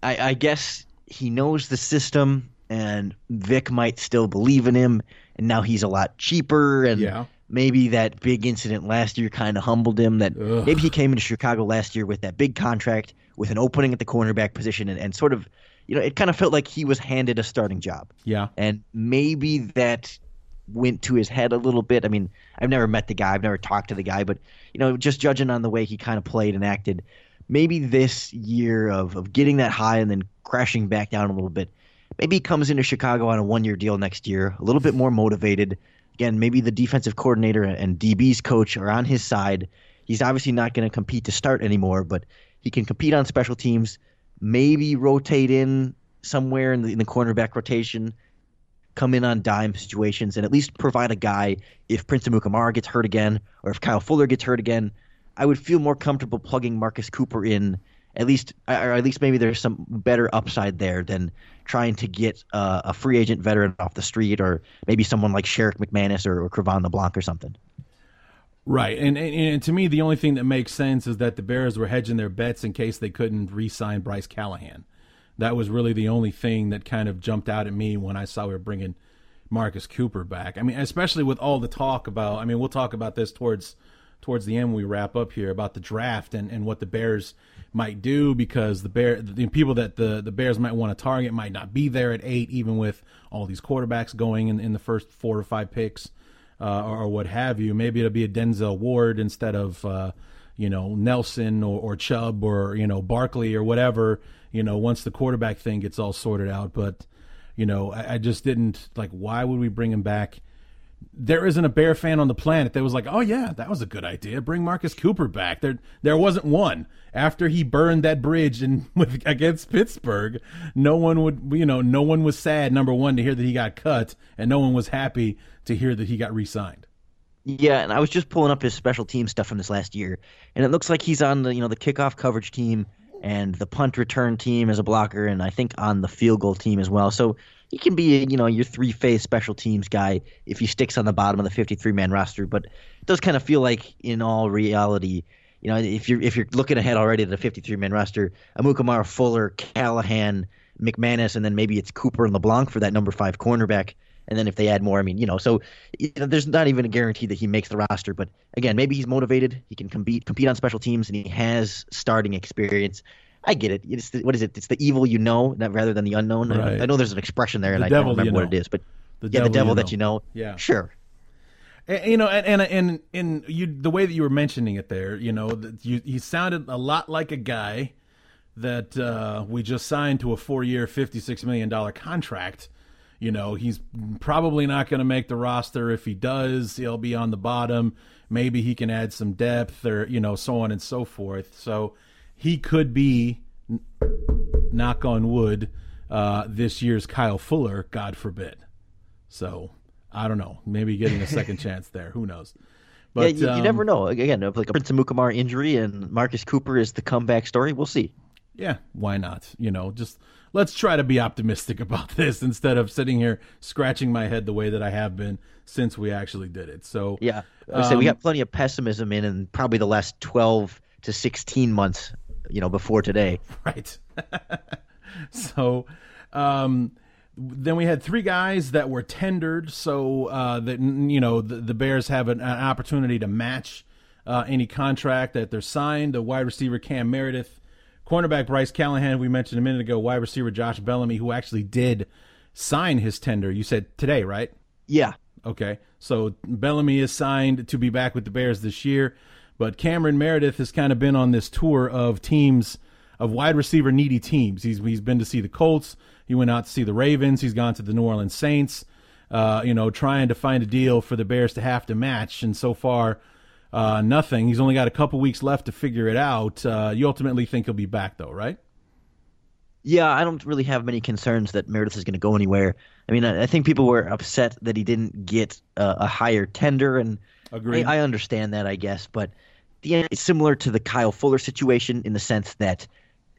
I, I guess he knows the system, and Vic might still believe in him, and now he's a lot cheaper, and Yeah. maybe that big incident last year kind of humbled him. That Ugh. maybe he came into Chicago last year with that big contract, with an opening at the cornerback position, and, and sort of, you know, it kind of felt like he was handed a starting job. Yeah. And maybe that went to his head a little bit. I mean, I've never met the guy, I've never talked to the guy, but you know, just judging on the way he kind of played and acted, maybe this year of of getting that high and then crashing back down a little bit, maybe he comes into Chicago on a one year deal next year, a little bit more motivated. Again, maybe the defensive coordinator and DB's coach are on his side. He's obviously not going to compete to start anymore, but he can compete on special teams. Maybe rotate in somewhere in the, in the cornerback rotation come in on dime situations and at least provide a guy if Prince Amukamara gets hurt again or if Kyle Fuller gets hurt again. I would feel more comfortable plugging Marcus Cooper in at least, or at least maybe there's some better upside there than trying to get uh, a free agent veteran off the street or maybe someone like Sherrick McManus or, or Cre'Von LeBlanc or something. Right, and, and and to me, the only thing that makes sense is that the Bears were hedging their bets in case they couldn't re-sign Bryce Callahan. That was really the only thing that kind of jumped out at me when I saw we were bringing Marcus Cooper back. I mean, especially with all the talk about. I mean, we'll talk about this towards towards the end when we wrap up here about the draft and, and what the Bears might do because the bear the people that the the Bears might want to target might not be there at eight, even with all these quarterbacks going in, in the first four or five picks uh, or, or what have you. Maybe it'll be a Denzel Ward instead of uh, you know Nelson or, or Chubb or you know Barkley or whatever. You know, once the quarterback thing gets all sorted out, but you know, I, I just didn't like. Why would we bring him back? There isn't a Bear fan on the planet that was like, "Oh yeah, that was a good idea. Bring Marcus Cooper back." There, there wasn't one after he burned that bridge and with against Pittsburgh. No one would, you know, no one was sad. Number one to hear that he got cut, and no one was happy to hear that he got re-signed. Yeah, and I was just pulling up his special team stuff from this last year, and it looks like he's on the you know the kickoff coverage team and the punt return team as a blocker, and I think on the field goal team as well. So he can be you know your three phase special teams guy if he sticks on the bottom of the 53 man roster. But it does kind of feel like in all reality, you know, if you're if you're looking ahead already to the 53 man roster, Amukamara, Fuller, Callahan, McManus, and then maybe it's Cooper and LeBlanc for that number five cornerback. And then if they add more, I mean, you know, so you know, there's not even a guarantee that he makes the roster. But again, maybe he's motivated. He can compete compete on special teams, and he has starting experience. I get it. It's the, what is it? It's the evil you know, rather than the unknown. Right. I, I know there's an expression there, The and I don't remember you what it is, but The yeah, the devil devil you that you know. Yeah. sure. You know, and and and, and you the way that you were mentioning it there, you know, that you he sounded a lot like a guy that uh, we just signed to a four-year, fifty-six million dollar contract. You know, he's probably not going to make the roster. If he does, he'll be on the bottom. Maybe he can add some depth, or you know, so on and so forth. So he could be, knock on wood, uh, this year's Kyle Fuller. God forbid. So I don't know. Maybe getting a second chance there. Who knows? But yeah, you, you um, never know. Again, like a Prince Mukamar injury and Marcus Cooper is the comeback story, we'll see. Yeah, why not? You know, just let's try to be optimistic about this instead of sitting here scratching my head the way that I have been since we actually did it. So Yeah, I say we um, got plenty of pessimism in, in probably the last twelve to sixteen months. You know, before today. right. so, um, then we had three guys that were tendered, so uh, that you know the, the Bears have an, an opportunity to match uh, any contract that they're signed. The wide receiver Cam Meredith, cornerback Bryce Callahan, we mentioned a minute ago, wide receiver Josh Bellamy, who actually did sign his tender. You said today, right? Yeah, Okay, so Bellamy is signed to be back with the Bears this year, but Cameron Meredith has kind of been on this tour of teams of wide receiver needy teams. He's he's been to see the Colts. He went out to see the Ravens. He's gone to the New Orleans Saints. Uh, you know, trying to find a deal for the Bears to have to match, and so far, uh, nothing. He's only got a couple weeks left to figure it out. Uh, you ultimately think he'll be back, though, right? yeah. I don't really have many concerns that Meredith is going to go anywhere. I mean, I, I think people were upset that he didn't get uh, a higher tender, and. I, I understand that, I guess. But the end, it's similar to the Kyle Fuller situation in the sense that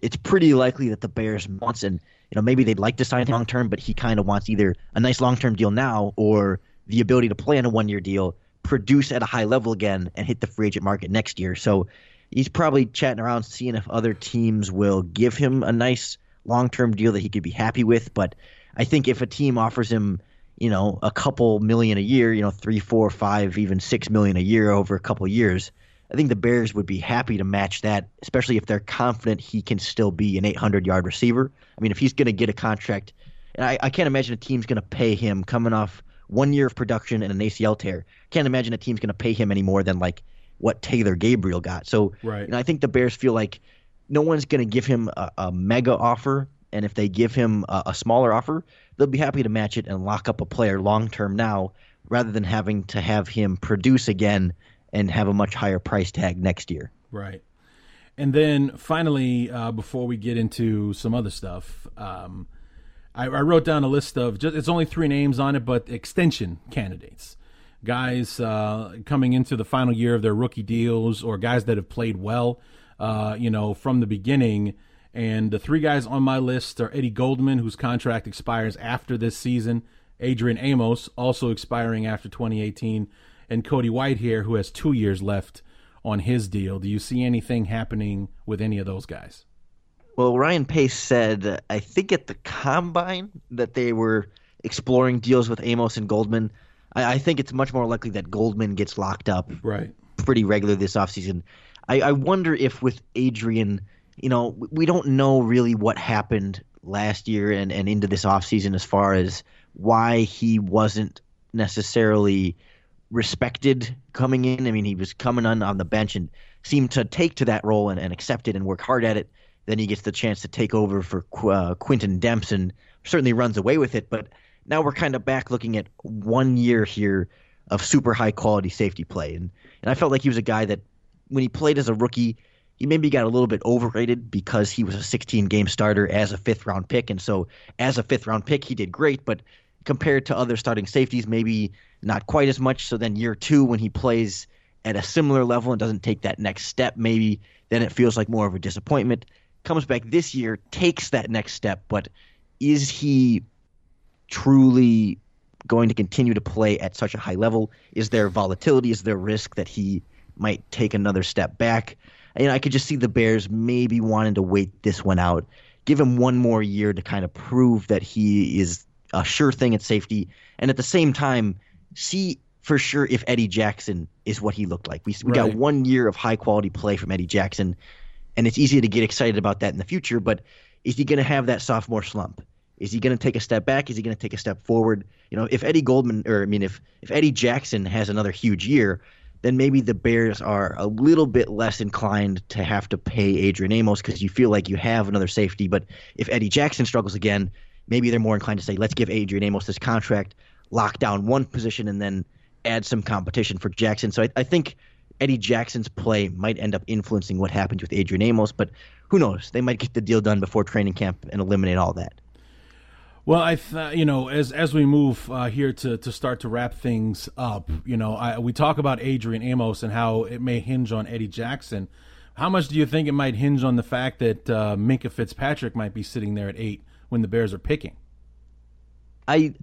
it's pretty likely that the Bears wants and you know maybe they'd like to sign him long term, but he kind of wants either a nice long term deal now or the ability to play on a one year deal, produce at a high level again, and hit the free agent market next year. So he's probably chatting around, seeing if other teams will give him a nice long term deal that he could be happy with. But I think if a team offers him you know, a couple million a year, you know, three, four, five, even six million a year over a couple years, I think the Bears would be happy to match that, especially if they're confident he can still be an 800 yard receiver. I mean, if he's going to get a contract, and I, I can't imagine a team's going to pay him coming off one year of production and an ACL tear. Can't imagine a team's going to pay him any more than like what Taylor Gabriel got. So, Right. you know, I think the Bears feel like no one's going to give him a, a mega offer, and if they give him a, a smaller offer, they'll be happy to match it and lock up a player long term now, rather than having to have him produce again and have a much higher price tag next year. Right. And then finally, uh, before we get into some other stuff, um, I, I wrote down a list of just, it's only three names on it, but extension candidates, guys uh, coming into the final year of their rookie deals, or guys that have played well, uh, you know, from the beginning. And the three guys on my list are Eddie Goldman, whose contract expires after this season, Adrian Amos, also expiring after 2018, and Cody Whitehair, who has two years left on his deal. Do you see anything happening with any of those guys? Well, Ryan Pace said, I think at the combine, that they were exploring deals with Amos and Goldman. I, I think it's much more likely that Goldman gets locked up Right. pretty regular this offseason. I, I wonder if with Adrian, you know, we don't know really what happened last year and, and into this offseason as far as why he wasn't necessarily respected coming in. I mean, he was coming on on the bench and seemed to take to that role and, and accept it and work hard at it. Then he gets the chance to take over for uh, Quintin Dempson. Certainly runs away with it, but now we're kind of back looking at one year here of super high quality safety play. And and I felt like he was a guy that when he played as a rookie, he maybe got a little bit overrated because he was a 16 game starter as a fifth round pick. And so as a fifth round pick, he did great, but compared to other starting safeties, maybe not quite as much. So then year two, when he plays at a similar level and doesn't take that next step, maybe then it feels like more of a disappointment. Comes back this year, takes that next step, but is he truly going to continue to play at such a high level? Is there volatility? Is there risk that he might take another step back? And I could just see the Bears maybe wanting to wait this one out, give him one more year to kind of prove that he is a sure thing at safety, and at the same time, see for sure if Eddie Jackson is what he looked like. We, we right. got one year of high quality play from Eddie Jackson, and it's easy to get excited about that in the future, but is he going to have that sophomore slump? Is he going to take a step back? Is he going to take a step forward? You know, if Eddie Goldman, or I mean, if if Eddie Jackson has another huge year, then maybe the Bears are a little bit less inclined to have to pay Adrian Amos because you feel like you have another safety. But if Eddie Jackson struggles again, maybe they're more inclined to say, let's give Adrian Amos this contract, lock down one position, and then add some competition for Jackson. So I, I think Eddie Jackson's play might end up influencing what happens with Adrian Amos, but who knows? They might get the deal done before training camp and eliminate all that. Well, I th- you know as as we move uh, here to to start to wrap things up, you know, I, we talk about Adrian Amos and how it may hinge on Eddie Jackson. How much do you think it might hinge on the fact that uh, Minkah Fitzpatrick might be sitting there at eight when the Bears are picking? I,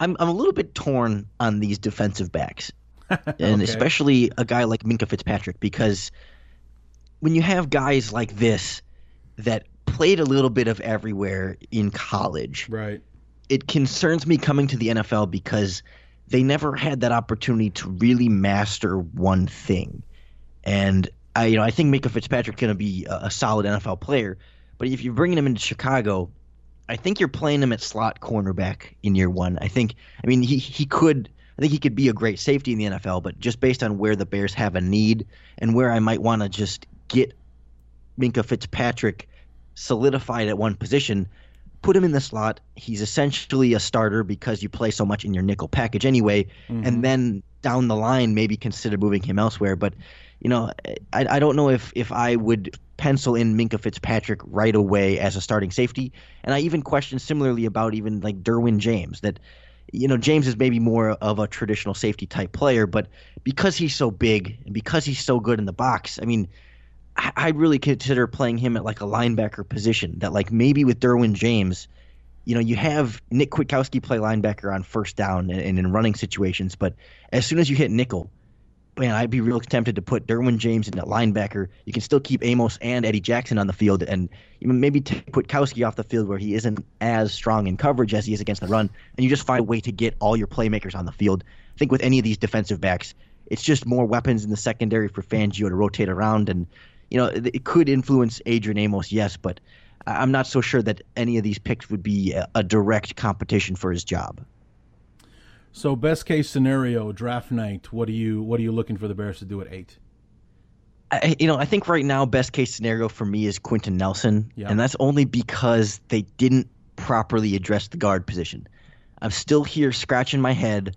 I'm I'm a little bit torn on these defensive backs, and okay. especially a guy like Minkah Fitzpatrick because when you have guys like this that played a little bit of everywhere in college. Right. It concerns me coming to the NFL because they never had that opportunity to really master one thing. And I, you know, I think Minkah Fitzpatrick's going to be a, a, solid NFL player. But if you're bringing him into Chicago, I think you're playing him at slot cornerback in year one. I think, I mean, he he could, I think he could be a great safety in the NFL. But just based on where the Bears have a need and where I might want to just get Minkah Fitzpatrick solidified at one position, put him in the slot. He's essentially a starter because you play so much in your nickel package anyway. Mm-hmm. And then down the line, maybe consider moving him elsewhere. But, you know, I, I don't know if, if I would pencil in Minkah Fitzpatrick right away as a starting safety. And I even question similarly about even like Derwin James that, you know, James is maybe more of a traditional safety type player, but because he's so big and because he's so good in the box, I mean, I really consider playing him at like a linebacker position. That like maybe with Derwin James, you know, you have Nick Kwiatkoski play linebacker on first down and, and, in running situations, but as soon as you hit nickel, man, I'd be real tempted to put Derwin James in at linebacker. You can still keep Amos and Eddie Jackson on the field, and maybe take Kwiatkoski off the field where he isn't as strong in coverage as he is against the run, and you just find a way to get all your playmakers on the field. I think with any of these defensive backs, it's just more weapons in the secondary for Fangio to rotate around and you know, it could influence Adrian Amos, yes, but I'm not so sure that any of these picks would be a direct competition for his job. So, best case scenario, draft night. What are you What are you looking for the Bears to do at eight? I, you know, I think right now best case scenario for me is Quenton Nelson, yep. and that's only because they didn't properly address the guard position. I'm still here scratching my head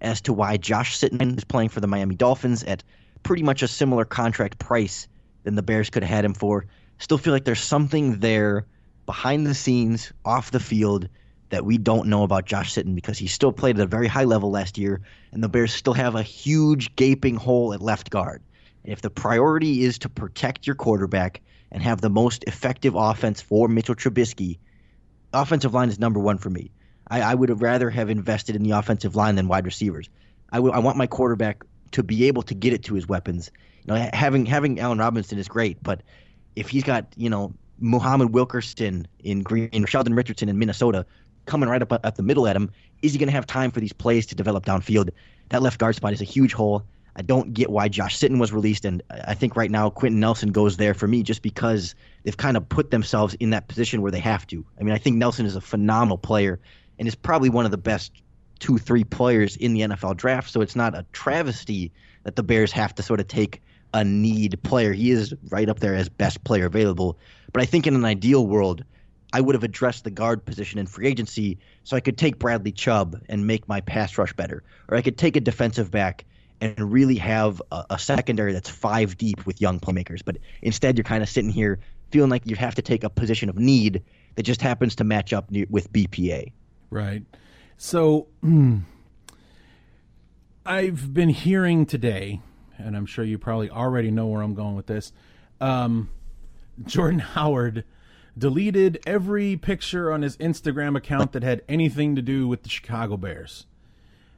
as to why Josh Sitton is playing for the Miami Dolphins at pretty much a similar contract price than the Bears could have had him for. Still feel like there's something there behind the scenes, off the field, that we don't know about Josh Sitton because he still played at a very high level last year, and the Bears still have a huge gaping hole at left guard. If the priority is to protect your quarterback and have the most effective offense for Mitchell Trubisky, offensive line is number one for me. I, I would have rather have invested in the offensive line than wide receivers. I, w- I want my quarterback to be able to get it to his weapons you know, having having Allen Robinson is great, but if he's got you know Muhammad Wilkerson in Green, Sheldon Richardson in Minnesota coming right up uh, at the middle at him, is he going to have time for these plays to develop downfield? That left guard spot is a huge hole. I don't get why Josh Sitton was released, and I think right now Quenton Nelson goes there for me just because they've kind of put themselves in that position where they have to. I mean, I think Nelson is a phenomenal player and is probably one of the best two, three players in the NFL draft. So it's not a travesty that the Bears have to sort of take a need player. He is right up there as best player available. But I think in an ideal world, I would have addressed the guard position in free agency so I could take Bradley Chubb and make my pass rush better. Or I could take a defensive back and really have a, a secondary that's five deep with young playmakers. But instead, you're kind of sitting here feeling like you have to take a position of need that just happens to match up with BPA. Right. So I've been hearing today and I'm sure you probably already know where I'm going with this. Um, Jordan Howard deleted every picture on his Instagram account that had anything to do with the Chicago Bears.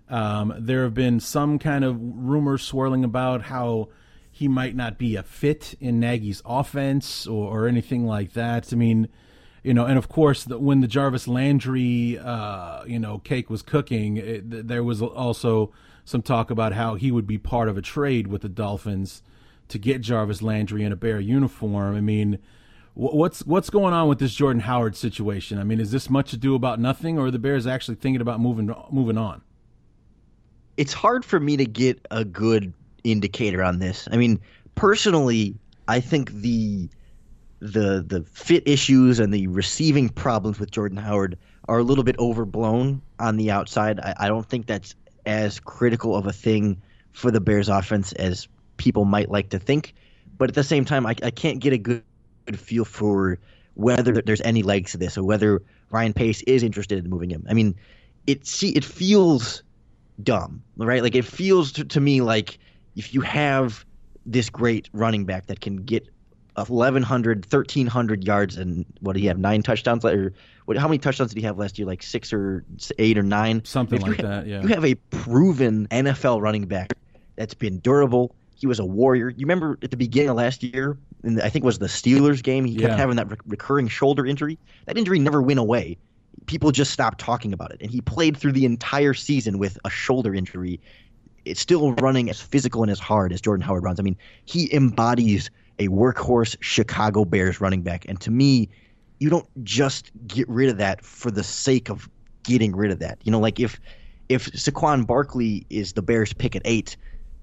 Um, there have been some kind of rumors swirling about how he might not be a fit in Nagy's offense or, or anything like that. I mean, you know, and of course, the, when the Jarvis Landry, uh, you know, cake was cooking, it, there was also some talk about how he would be part of a trade with the Dolphins to get Jarvis Landry in a Bear uniform. I mean, what's what's going on with this Jordan Howard situation? I mean, is this much ado about nothing, or are the Bears actually thinking about moving moving on? It's hard for me to get a good indicator on this. I mean, personally, I think the the the fit issues and the receiving problems with Jordan Howard are a little bit overblown on the outside. I, I don't think that's as critical of a thing for the Bears offense as people might like to think. But at the same time, I, I can't get a good, good feel for whether there's any legs to this or whether Ryan Pace is interested in moving him. I mean, it see it feels dumb, right? Like it feels to, to me like if you have this great running back that can get 1,100, 1,300 yards, and what do he have? Nine touchdowns? Or what, how many touchdowns did he have last year? Like six or eight or nine? Something if like ha- that, yeah. You have a proven NFL running back that's been durable. He was a warrior. You remember at the beginning of last year, in I think it was the Steelers game, he kept Yeah. having that re- recurring shoulder injury. That injury never went away. People just stopped talking about it. And he played through the entire season with a shoulder injury. It's still running as physical and as hard as Jordan Howard runs. I mean, he embodies a workhorse Chicago Bears running back. And to me, you don't just get rid of that for the sake of getting rid of that. You know, like if if Saquon Barkley is the Bears pick at eight,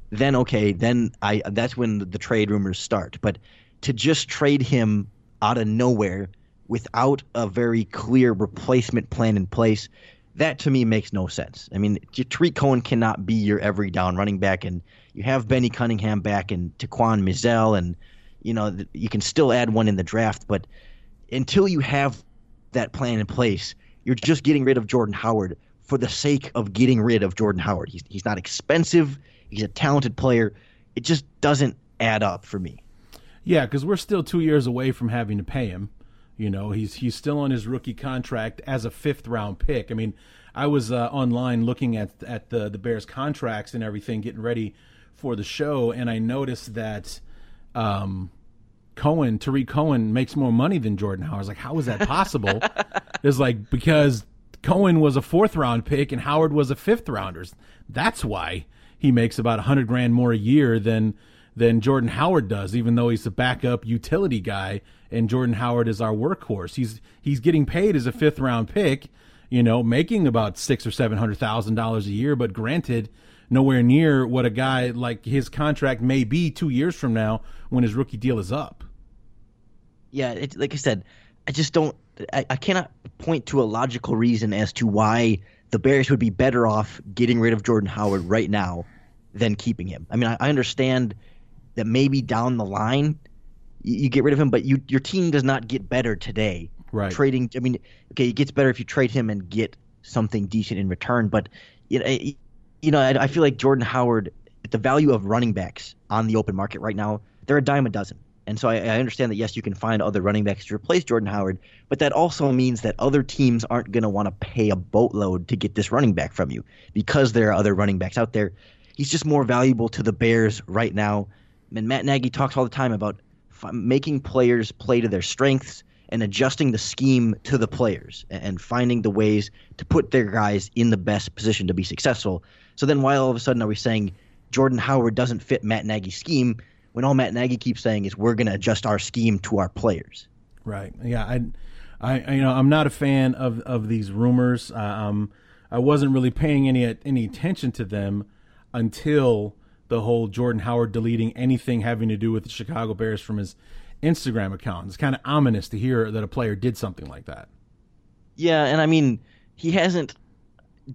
then okay, then I that's when the, the trade rumors start. But to just trade him out of nowhere without a very clear replacement plan in place, that to me makes no sense. I mean, Tarik Cohen cannot be your every down running back, and you have Benny Cunningham back and Taquan Mizzell, and you know you can still add one in the draft, but until you have that plan in place, you're just getting rid of Jordan Howard for the sake of getting rid of Jordan Howard. He's he's not expensive. He's a talented player. It just doesn't add up for me. Yeah, because we're still two years away from having to pay him. You know, he's he's still on his rookie contract as a fifth round pick. I mean, I was uh, online looking at at the the Bears contracts and everything, getting ready for the show, and I noticed that um, Cohen, Tarik Cohen, makes more money than Jordan Howard. I was like, how is that possible? it's like because Cohen was a fourth round pick and Howard was a fifth rounder. That's why he makes about a hundred grand more a year than than Jordan Howard does, even though he's a backup utility guy and Jordan Howard is our workhorse. He's he's getting paid as a fifth round pick, you know, making about six or seven hundred thousand dollars a year, but granted, nowhere near what a guy like his contract may be two years from now when his rookie deal is up. Yeah, it, like I said, I just don't. I, I cannot point to a logical reason as to why the Bears would be better off getting rid of Jordan Howard right now than keeping him. I mean, I, I understand that maybe down the line you, you get rid of him, but you your team does not get better today. Right. Trading. I mean, okay, it gets better if you trade him and get something decent in return. But you know, I- you know, I, I feel like Jordan Howard, the value of running backs on the open market right now, they're a dime a dozen. And so I, I understand that yes, you can find other running backs to replace Jordan Howard, but that also means that other teams aren't going to want to pay a boatload to get this running back from you because there are other running backs out there. He's just more valuable to the Bears right now. And Matt Nagy talks all the time about f- making players play to their strengths and adjusting the scheme to the players a- and finding the ways to put their guys in the best position to be successful. So then why all of a sudden are we saying Jordan Howard doesn't fit Matt Nagy's scheme when all Matt Nagy keeps saying is we're going to adjust our scheme to our players? Right. Yeah. I, I, I- you know, I'm not a fan of of these rumors. Uh, um, I wasn't really paying any any attention to them until the whole Jordan Howard deleting anything having to do with the Chicago Bears from his Instagram account. It's kind of ominous to hear that a player did something like that. Yeah, and I mean he hasn't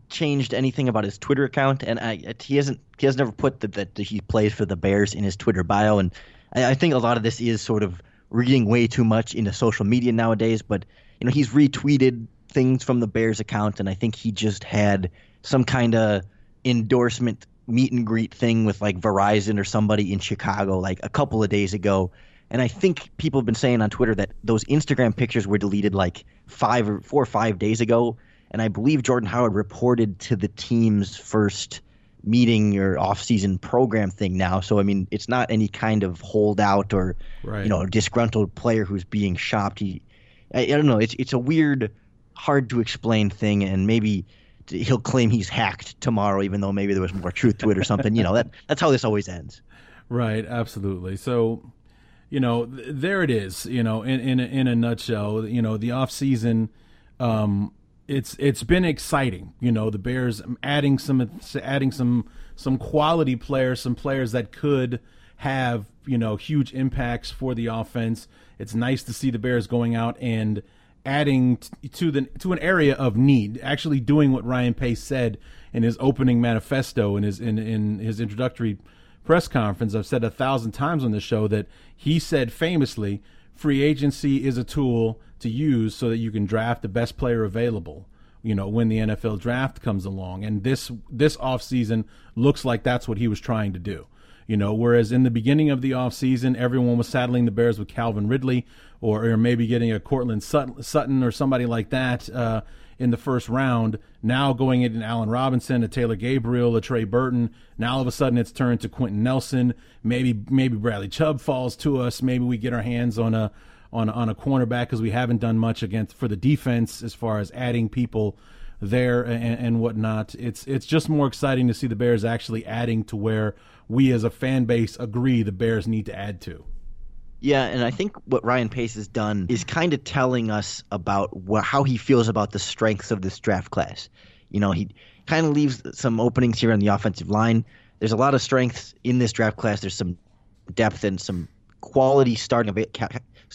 changed anything about his Twitter account, and I, he hasn't he has never put that that he plays for the Bears in his Twitter bio, and I, I think a lot of this is sort of reading way too much into social media nowadays. But you know he's retweeted things from the Bears account, and I think he just had some kind of endorsement meet and greet thing with like Verizon or somebody in Chicago like a couple of days ago. And I think people have been saying on Twitter that those Instagram pictures were deleted like five or four or five days ago. And I believe Jordan Howard reported to the team's first meeting or off-season program thing now. So I mean, it's not any kind of holdout or Right. you know disgruntled player who's being shopped. He I, I don't know. It's it's a weird, hard to explain thing, and maybe he'll claim he's hacked tomorrow, even though maybe there was more truth to it or something. you know that that's how this always ends. Right. Absolutely. So, you know, th- there it is. You know, in in a, in a nutshell, you know, the off season. Um, it's it's been exciting. You know, the Bears adding some adding some some quality players, some players that could have you know huge impacts for the offense. It's nice to see the Bears going out and adding t- to the to an area of need, actually doing what Ryan Pace said in his opening manifesto in his in in his introductory press conference. I've said a thousand times on the show that he said famously, free agency is a tool to use so that you can draft the best player available you know when the NFL draft comes along and this this offseason looks like that's what he was trying to do you know whereas in the beginning of the offseason everyone was saddling the Bears with Calvin Ridley or, or maybe getting a Courtland Sutton or somebody like that uh, in the first round now going in Allen Robinson a Taylor Gabriel a Trey Burton now all of a sudden it's turned to Quenton Nelson maybe maybe Bradley Chubb falls to us maybe we get our hands on a on on a cornerback because we haven't done much against for the defense as far as adding people there and, and whatnot. It's it's just more exciting to see the Bears actually adding to where we as a fan base agree the Bears need to add to. Yeah, and I think what Ryan Pace has done is kind of telling us about how he feels about the strengths of this draft class. You know, he kind of leaves some openings here on the offensive line. There's a lot of strengths in this draft class. There's some depth and some quality starting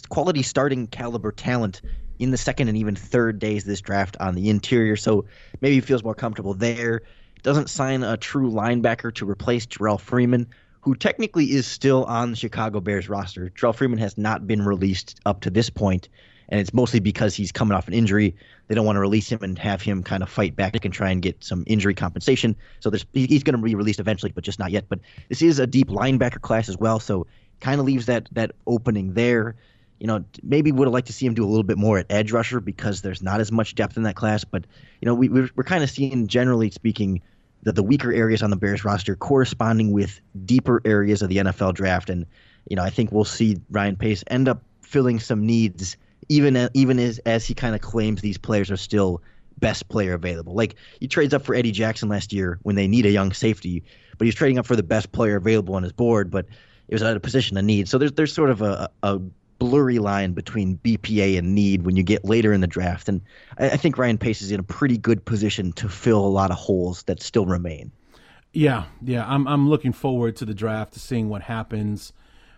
quality starting caliber talent in the second and even third days of this draft on the interior. So maybe he feels more comfortable there. Doesn't sign a true linebacker to replace Jerrell Freeman, who technically is still on the Chicago Bears roster. Jerrell Freeman has not been released up to this point, and it's mostly because he's coming off an injury. They don't want to release him and have him kind of fight back and try and get some injury compensation. So he's going to be released eventually, but just not yet. But this is a deep linebacker class as well, so kind of leaves that that opening there you know, maybe would have liked to see him do a little bit more at edge rusher because there's not as much depth in that class. But you know, we, we're, we're kind of seeing, generally speaking, that the weaker areas on the Bears roster corresponding with deeper areas of the NFL draft, and you know, I think we'll see Ryan Pace end up filling some needs, even even as as he kind of claims these players are still best player available. Like he trades up for Eddie Jackson last year when they need a young safety, but he's trading up for the best player available on his board, but it was at a position of need. So there's there's sort of a, a blurry line between BPA and need when you get later in the draft. And I, think Ryan Pace is in a pretty good position to fill a lot of holes that still remain. Yeah, yeah. I'm I'm looking forward to the draft to seeing what happens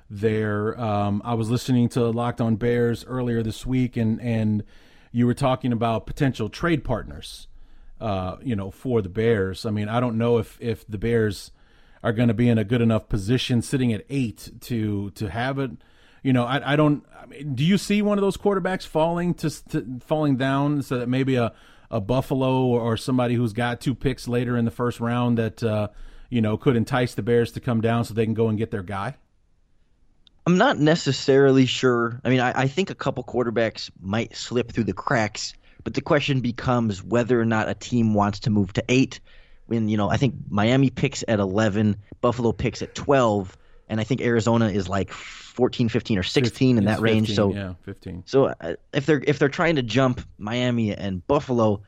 there. Um, I was listening to Locked On Bears earlier this week, and and you were talking about potential trade partners. Uh, you know, for the Bears. I mean, I don't know if if the Bears are going to be in a good enough position sitting at eight to to have it you know, I, I don't. I mean, do you see one of those quarterbacks falling to, to falling down so that maybe a a Buffalo or, somebody who's got two picks later in the first round that uh, you know could entice the Bears to come down so they can go and get their guy? I'm not necessarily sure. I mean, I, I think a couple quarterbacks might slip through the cracks, but the question becomes whether or not a team wants to move to eight. When you know, I think Miami picks at 11, Buffalo picks at 12, and I think Arizona is like 14, 15, or 16 15, in that range. 15, so yeah, 15. So uh, if they're if they're trying to jump Miami and Buffalo,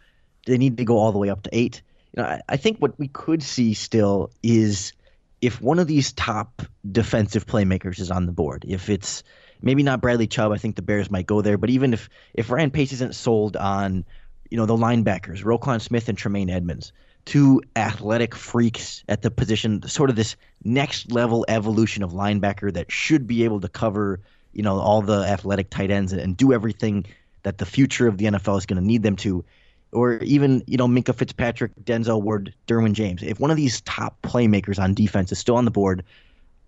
they need to go all the way up to eight. You know, I, I think what we could see still is if one of these top defensive playmakers is on the board, if it's maybe not Bradley Chubb, I think the Bears might go there. But even if if Ryan Pace isn't sold on, you know, the linebackers, Roquan Smith and Tremaine Edmunds, two athletic freaks at the position, sort of this next level evolution of linebacker that should be able to cover, you know, all the athletic tight ends and, do everything that the future of the NFL is going to need them to. Or even, you know, Minkah Fitzpatrick, Denzel Ward, Derwin James. If one of these top playmakers on defense is still on the board,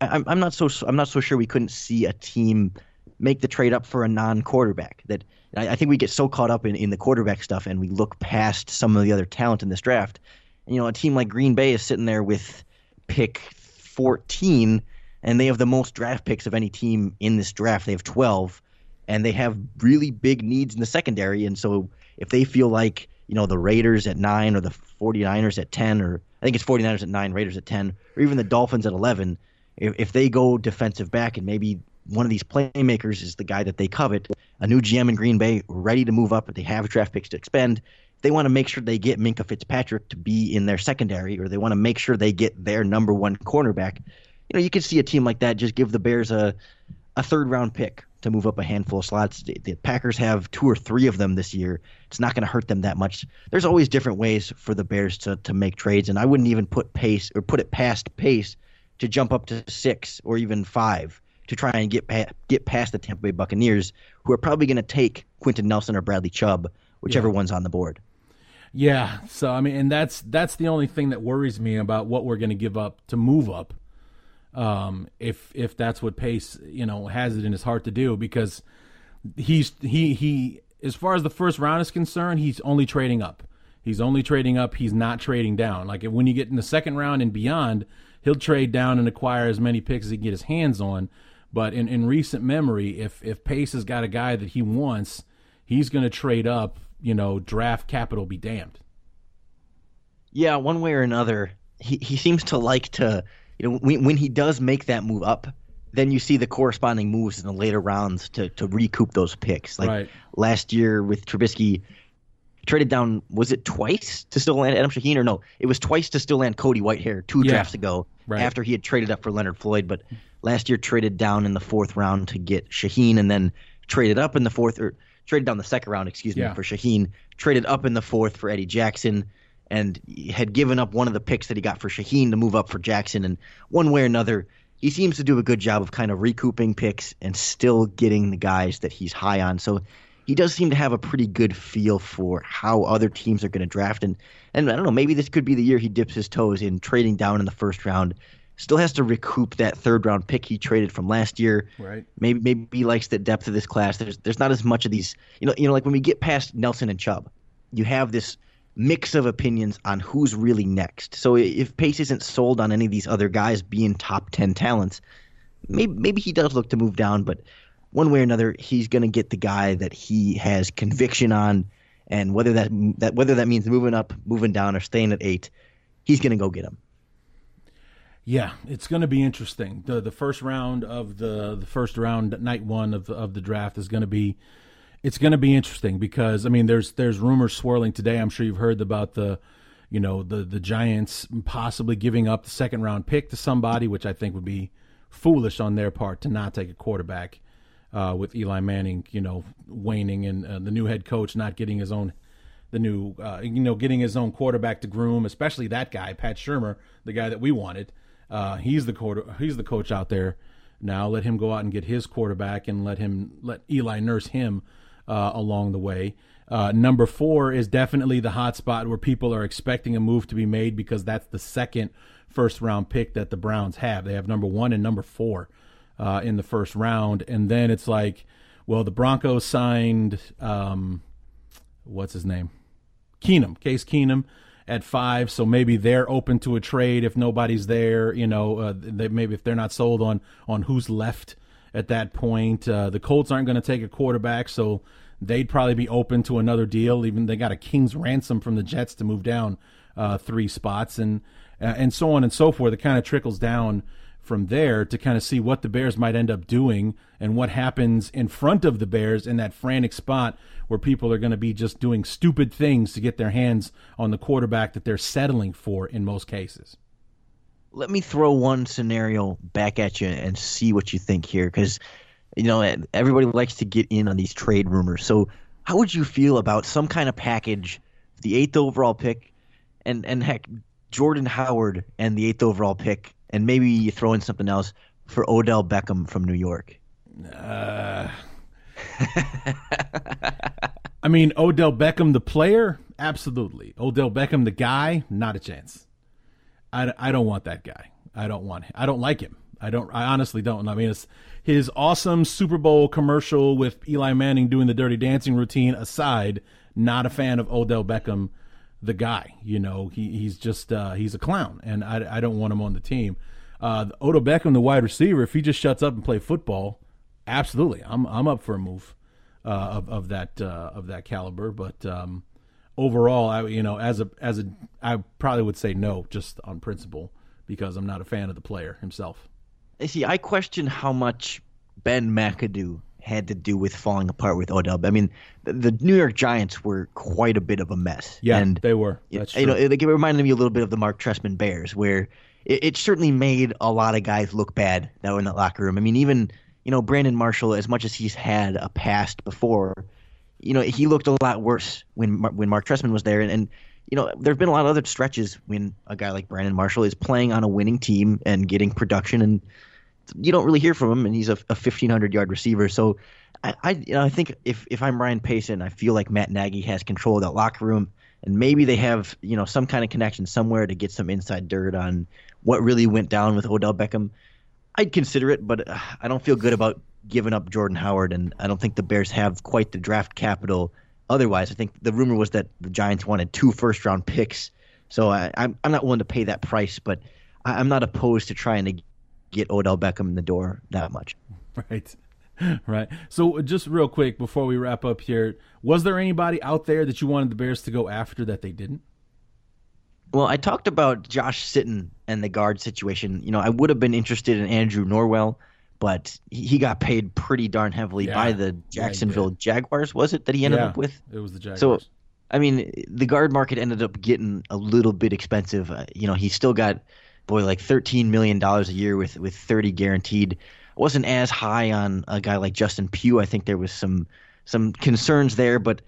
I'm, I'm not so I'm not so sure we couldn't see a team make the trade up for a non-quarterback. That I, I think we get so caught up in, in the quarterback stuff and we look past some of the other talent in this draft you know, a team like Green Bay is sitting there with pick 14, and they have the most draft picks of any team in this draft. They have 12, and they have really big needs in the secondary. And so if they feel like, you know, the Raiders at nine or the 49ers at 10, or I think it's 49ers at nine, Raiders at 10, or even the Dolphins at 11, if, if they go defensive back and maybe one of these playmakers is the guy that they covet, a new GM in Green Bay ready to move up, but they have draft picks to expend. They want to make sure they get Minkah Fitzpatrick to be in their secondary, or they want to make sure they get their number one cornerback. You know, you could see a team like that just give the Bears a a third round pick to move up a handful of slots. The Packers have two or three of them this year. It's not going to hurt them that much. There's always different ways for the Bears to, to make trades, and I wouldn't even put pace or put it past pace to jump up to six or even five to try and get pa- get past the Tampa Bay Buccaneers, who are probably going to take Quenton Nelson or Bradley Chubb, whichever yeah. one's on the board. Yeah, so I mean, and that's that's the only thing that worries me about what we're going to give up to move up um, if if that's what Pace you know has it in his heart to do because he's he he as far as the first round is concerned, he's only trading up. He's only trading up. He's not trading down. Like when you get in the second round and beyond, he'll trade down and acquire as many picks as he can get his hands on. But in, in recent memory, if if Pace has got a guy that he wants, he's going to trade up. You know, draft capital be damned. Yeah, one way or another, he he seems to like to you know, when, when he does make that move up, then you see the corresponding moves in the later rounds to, to recoup those picks. Like right. last year with Trubisky, traded down, was it twice to still land Adam Shaheen? Or no, it was twice to still land Cody Whitehair two yeah. drafts ago right. after he had traded up for Leonard Floyd. But last year traded down in the fourth round to get Shaheen and then traded up in the fourth, or traded down the second round, excuse me, for Shaheen, traded up in the fourth for Eddie Jackson and had given up one of the picks that he got for Shaheen to move up for Jackson. And one way or another, he seems to do a good job of kind of recouping picks and still getting the guys that he's high on. So he does seem to have a pretty good feel for how other teams are going to draft. And, and I don't know, maybe this could be the year he dips his toes in trading down in the first round. Still has to recoup that third round pick he traded from last year. Right. Maybe maybe he likes the depth of this class. There's there's not as much of these you know you know like when we get past Nelson and Chubb, you have this mix of opinions on who's really next. So if Pace isn't sold on any of these other guys being top 10 talents, maybe maybe he does look to move down, but one way or another, he's going to get the guy that he has conviction on, and whether that that whether that means moving up, moving down, or staying at eight, he's going to go get him. Yeah, it's going to be interesting. the The first round of the the first round, night one of of the draft is going to be it's going to be interesting because I mean, there's there's rumors swirling today. I'm sure you've heard about the, you know, the the Giants possibly giving up the second round pick to somebody, which I think would be foolish on their part to not take a quarterback. Uh, with Eli Manning, you know, waning and uh, the new head coach not getting his own, the new, uh, you know, getting his own quarterback to groom, especially that guy, Pat Shurmur, the guy that we wanted. Uh, he's the quarter, he's the coach out there now. Let him go out and get his quarterback and let him let Eli nurse him uh, along the way. Uh, number four is definitely the hot spot where people are expecting a move to be made because that's the second first round pick that the Browns have. They have number one and number four uh, in the first round. And then it's like, well, the Broncos signed, um, what's his name? Keenum, Case Keenum at five. So maybe they're open to a trade if nobody's there. You know, uh, they, maybe if they're not sold on on who's left at that point. Uh, the Colts aren't going to take a quarterback, so they'd probably be open to another deal. Even they got a king's ransom from the Jets to move down uh, three spots, and uh, and so on and so forth. It kind of trickles down from there to kind of see what the Bears might end up doing and what happens in front of the Bears in that frantic spot where people are going to be just doing stupid things to get their hands on the quarterback that they're settling for in most cases. Let me throw one scenario back at you and see what you think here because you know everybody likes to get in on these trade rumors. So how would you feel about some kind of package the eighth overall pick and and heck jordan howard and the eighth overall pick and maybe you throw in something else for odell beckham from new york uh, i mean odell beckham the player absolutely odell beckham the guy not a chance I, I don't want that guy. I don't want. Him. I don't like him. I don't. I honestly don't. I mean, it's his awesome Super Bowl commercial with Eli Manning doing the Dirty Dancing routine aside. Not a fan of Odell Beckham, the guy. You know, he he's just uh, he's a clown, and I, I don't want him on the team. Uh, Odell Beckham, the wide receiver, if he just shuts up and play football, absolutely, I'm I'm up for a move uh, of of that uh, of that caliber. But um, overall, I you know as a as a I probably would say no just on principle because I'm not a fan of the player himself. See, I question how much Ben McAdoo had to do with falling apart with Odell. I mean, the, the New York Giants were quite a bit of a mess. Yeah, and they were. That's you know, true. it, it reminded me a little bit of the Mark Trestman Bears, where it, it certainly made a lot of guys look bad that were in that locker room. I mean, even you know Brandon Marshall, as much as he's had a past before, you know he looked a lot worse when when Mark Trestman was there, and, and you know there have been a lot of other stretches when a guy like Brandon Marshall is playing on a winning team and getting production, and you don't really hear from him, and he's a, a 1500 yard receiver. So I, I you know I think if if I'm Ryan Payson, I feel like Matt Nagy has control of that locker room, and maybe they have you know some kind of connection somewhere to get some inside dirt on what really went down with Odell Beckham. I'd consider it, but uh, I don't feel good about giving up Jordan Howard, and I don't think the Bears have quite the draft capital. Otherwise, I think the rumor was that the Giants wanted two first round picks, so I, I'm I'm not willing to pay that price, but I, I'm not opposed to trying to get Odell Beckham in the door that much. Right. Right. So just real quick before we wrap up here, was there anybody out there that you wanted the Bears to go after that they didn't? Well, I talked about Josh Sitton and the guard situation. You know, I would have been interested in Andrew Norwell, but he got paid pretty darn heavily Yeah. by the Jacksonville did. Jaguars, was it, that he ended Yeah, up with? It was the Jaguars. So, I mean, the guard market ended up getting a little bit expensive. Uh, you know, he still got, boy, like $13 million a year with, with 30 guaranteed. I wasn't as high on a guy like Justin Pugh. I think there was some some concerns there, but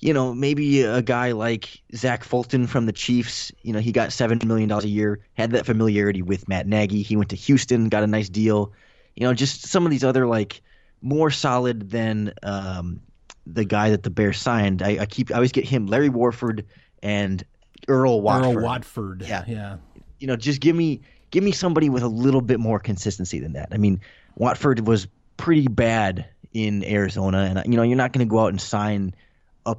you know, maybe a guy like Zach Fulton from the Chiefs, you know, he got $7 million a year, had that familiarity with Matt Nagy. He went to Houston, got a nice deal. You know, just some of these other, like, more solid than um, the guy that the Bears signed. I, I keep, I always get him, Larry Warford and Earl Watford. Earl Watford. Yeah. Yeah. You know, just give me, give me somebody with a little bit more consistency than that. I mean, Watford was pretty bad in Arizona, and you know, you're not going to go out and sign a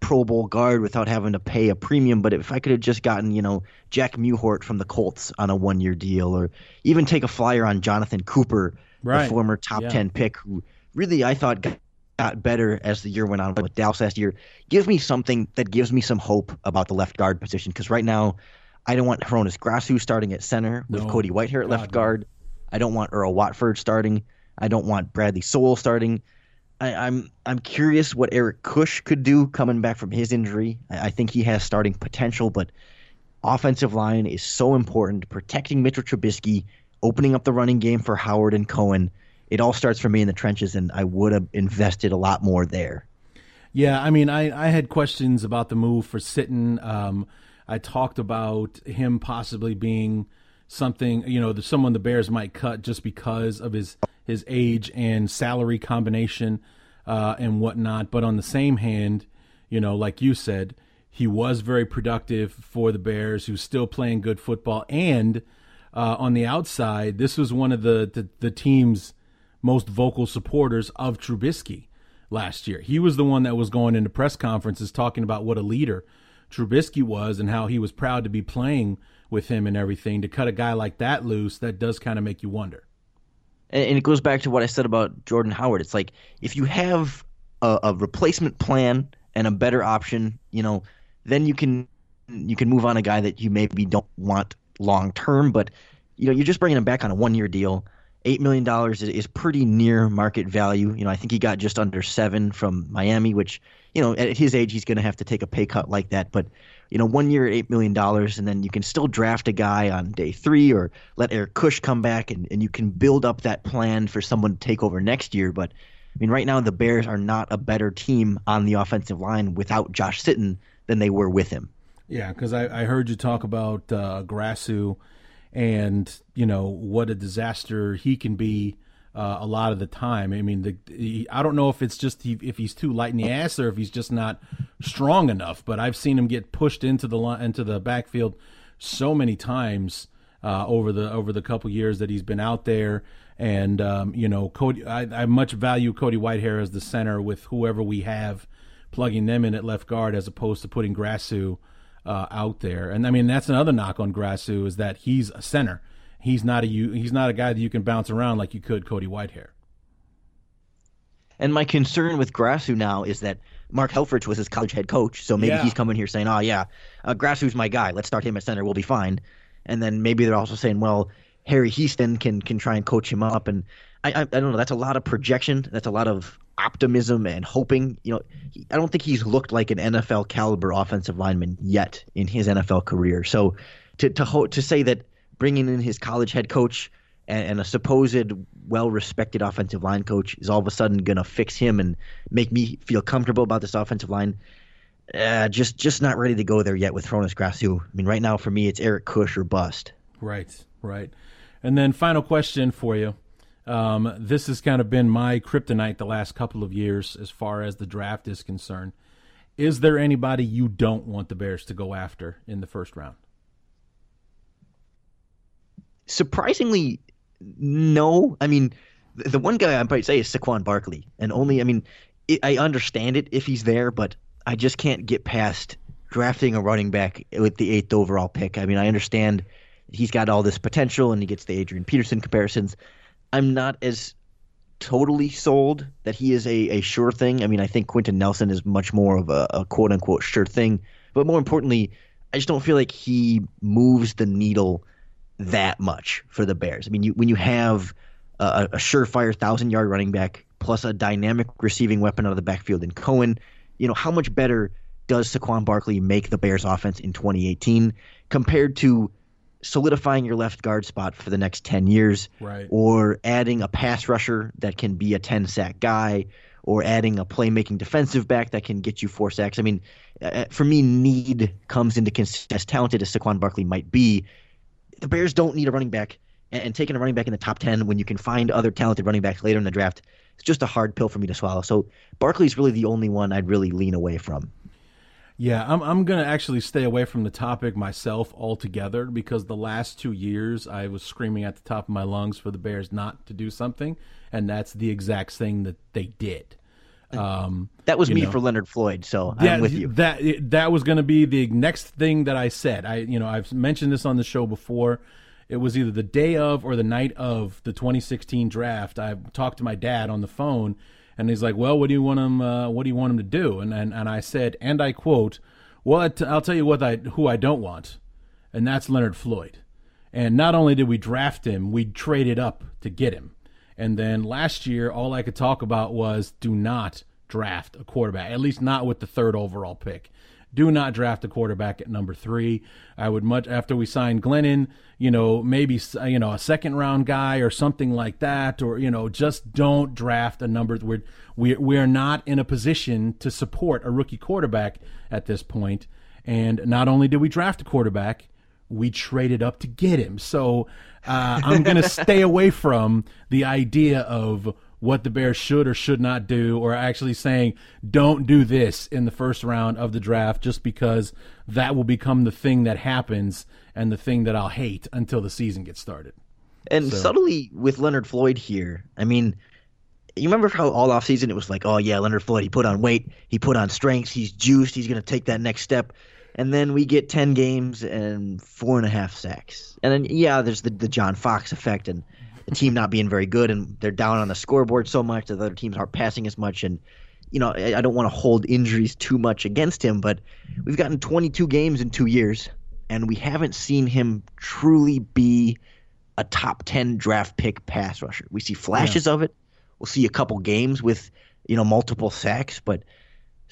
Pro Bowl guard without having to pay a premium. But if I could have just gotten, you know, Jack Mewhort from the Colts on a one year deal, or even take a flyer on Jonathan Cooper, Right. the former top Yeah. 10 pick, who really I thought got, got better as the year went on with Dallas last year, give me something that gives me some hope about the left guard position. Because right now, I don't want Hroniss Grasu starting at center with No. Cody Whitehair at God, left no. guard. I don't want Earl Watford starting. I don't want Bradley Sowell starting. I, I'm I'm curious what Eric Kush could do coming back from his injury. I, I think he has starting potential, but offensive line is so important. Protecting Mitchell Trubisky, opening up the running game for Howard and Cohen. It all starts for me in the trenches, and I would have invested a lot more there. Yeah, I mean, I, I had questions about the move for Sitton. Um, I talked about him possibly being something, you know, the, someone the Bears might cut just because of his his age and salary combination uh, and whatnot. But on the same hand, you know, like you said, he was very productive for the Bears, who's still playing good football. And uh, on the outside, this was one of the, the, the team's most vocal supporters of Trubisky last year. He was the one that was going into press conferences talking about what a leader Trubisky was and how he was proud to be playing with him and everything. To cut a guy like that loose, that does kind of make you wonder. and, it goes back to what I said about Jordan Howard. It's like if you have a, a replacement plan and a better option, you know, then you can you can move on a guy that you maybe don't want long term, but you know, you're just bringing him back on a one year deal. Eight million dollars is pretty near market value. You know, I think he got just under seven from Miami, which you know, at his age, he's going to have to take a pay cut like that. But you know, one year at eight million dollars, and then you can still draft a guy on day three, or let Eric Kush come back, and, and you can build up that plan for someone to take over next year. But I mean, right now the Bears are not a better team on the offensive line without Josh Sitton than they were with him. Yeah, because I, I heard you talk about uh, Grasu and you know what a disaster he can be uh, a lot of the time. I mean, the, he, I don't know if it's just he, if he's too light in the ass or if he's just not strong enough. But I've seen him get pushed into the into the backfield so many times uh, over the over the couple years that he's been out there. And um, you know, Cody, I, I much value Cody Whitehair as the center with whoever we have plugging them in at left guard as opposed to putting Grasu uh, out there. And I mean, that's another knock on Grasu is that he's a center. He's not a you. He's not a guy that you can bounce around like you could Cody Whitehair. And my concern with Grasu now is that Mark Helfrich was his college head coach, so maybe Yeah. he's coming here saying, "Oh yeah, uh, Grasu's my guy. Let's start him at center. We'll be fine." And then maybe they're also saying, "Well, Harry Hiestand can can try and coach him up. And I, I, I don't know. That's a lot of projection. That's a lot of optimism and hoping. You know, he, I don't think he's looked like an NFL caliber offensive lineman yet in his NFL career. So to to ho- to say that bringing in his college head coach and, and a supposed well respected offensive line coach is all of a sudden going to fix him and make me feel comfortable about this offensive line. Uh, just just not ready to go there yet with Hroniss Grasu. I mean, right now for me, it's Eric Kush or bust. Right, right. And then final question for you. Um, this has kind of been my kryptonite the last couple of years as far as the draft is concerned. Is there anybody you don't want the Bears to go after in the first round? Surprisingly, no. I mean, the, one guy I might say is Saquon Barkley, and only I mean, it, I understand it if he's there, but I just can't get past drafting a running back with the eighth overall pick. I mean, I understand he's got all this potential, and he gets the Adrian Peterson comparisons. I'm not as totally sold that he is a, a sure thing. I mean, I think Quenton Nelson is much more of a, a quote unquote sure thing, but more importantly, I just don't feel like he moves the needle that much for the Bears. I mean, you, when you have a, a surefire thousand yard running back plus a dynamic receiving weapon out of the backfield in Cohen, you know, how much better does Saquon Barkley make the Bears offense in 2018 compared to solidifying your left guard spot for the next 10 years right. or adding a pass rusher that can be a 10 sack guy or adding a playmaking defensive back that can get you four sacks. I mean, uh, for me, need comes into as talented as Saquon Barkley might be. The Bears don't need a running back, and, and taking a running back in the top 10 when you can find other talented running backs later in the draft, it's just a hard pill for me to swallow. So Barkley's really the only one I'd really lean away from. Yeah, I'm I'm gonna actually stay away from the topic myself altogether because the last two years I was screaming at the top of my lungs for the Bears not to do something, and that's the exact thing that they did. Um, that was me know. for Leonard Floyd, so yeah, I'm with you. That that was going to be the next thing that I said. I you know I've mentioned this on the show before. It was either the day of or the night of the 2016 draft. I talked to my dad on the phone and he's like, "Well, what do you want him? Uh, what do you want him to do?" And and, and I said, and I quote, "Well, I'll tell you what I who I don't want, and that's Leonard Floyd." And not only did we draft him, we traded up to get him. And then last year, all I could talk about was do not draft a quarterback, at least not with the third overall pick. Do not draft a quarterback at number three. I would much after we signed Glennon, you know, maybe you know a second round guy or something like that, or you know, just don't draft a number. We're we we are not in a position to support a rookie quarterback at this point. And not only did we draft a quarterback, we traded up to get him. So uh, I'm going to stay away from the idea of what the Bears should or should not do, or actually saying, don't do this in the first round of the draft just because that will become the thing that happens and the thing that I'll hate until the season gets started. And so. subtly with Leonard Floyd here, I mean, you remember how all offseason it was like, oh, yeah, Leonard Floyd, he put on weight, he put on strength, he's juiced, he's going to take that next step. And then we get 10 games and four and a half sacks. And then, yeah, there's the, the John Fox effect. And the team not being very good and they're down on the scoreboard so much that the other teams aren't passing as much and you know I, I don't want to hold injuries too much against him but we've gotten 22 games in 2 years and we haven't seen him truly be a top 10 draft pick pass rusher. We see flashes yeah. of it. We'll see a couple games with you know multiple sacks but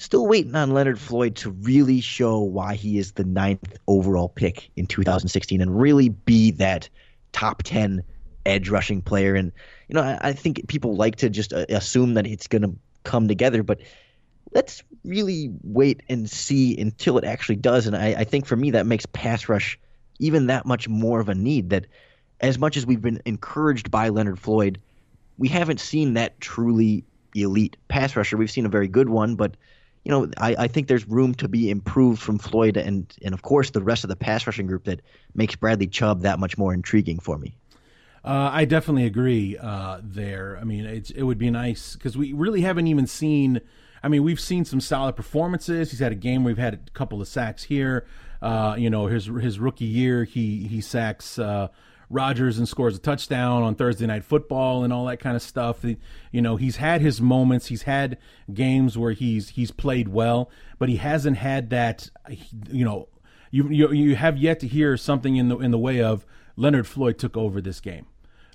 still waiting on Leonard Floyd to really show why he is the ninth overall pick in 2016 and really be that top 10 edge rushing player. And you know, I, I think people like to just uh, assume that it's going to come together, but let's really wait and see until it actually does. And I, I think for me, that makes pass rush even that much more of a need. That as much as we've been encouraged by Leonard Floyd, we haven't seen that truly elite pass rusher. We've seen a very good one, but you know, I, I think there's room to be improved from Floyd and and of course the rest of the pass rushing group that makes Bradley Chubb that much more intriguing for me. Uh, I definitely agree uh, there. I mean, it would be nice because we really haven't even seen. I mean, we've seen some solid performances. He's had a game we've had a couple of sacks here. Uh, you know, his his rookie year, he he sacks uh, Rodgers and scores a touchdown on Thursday Night Football and all that kind of stuff. You know, he's had his moments. He's had games where he's he's played well, but he hasn't had that. You know, you you you have yet to hear something in the in the way of Leonard Floyd took over this game.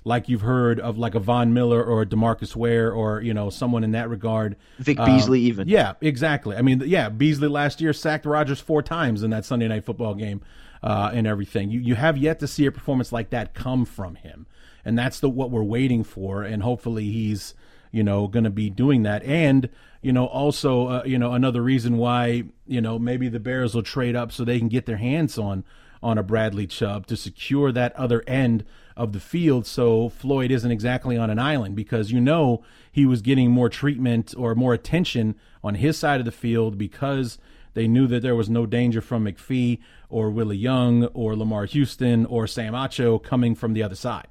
Like you've heard of like a Von Miller or a Demarcus Ware or, you know, someone in that regard. Vic um, Beasley, even. Yeah, exactly. I mean, yeah, Beasley last year sacked Rodgers four times in that Sunday night football game uh, and everything. You, you have yet to see a performance like that come from him. And that's the what we're waiting for. And hopefully he's, you know, going to be doing that. And, you know, also, uh, you know, another reason why, you know, maybe the Bears will trade up so they can get their hands on on a Bradley Chubb to secure that other end of the field so Floyd isn't exactly on an island because you know he was getting more treatment or more attention on his side of the field because they knew that there was no danger from McPhee or Willie Young or Lamar Houston or Sam Acho coming from the other side.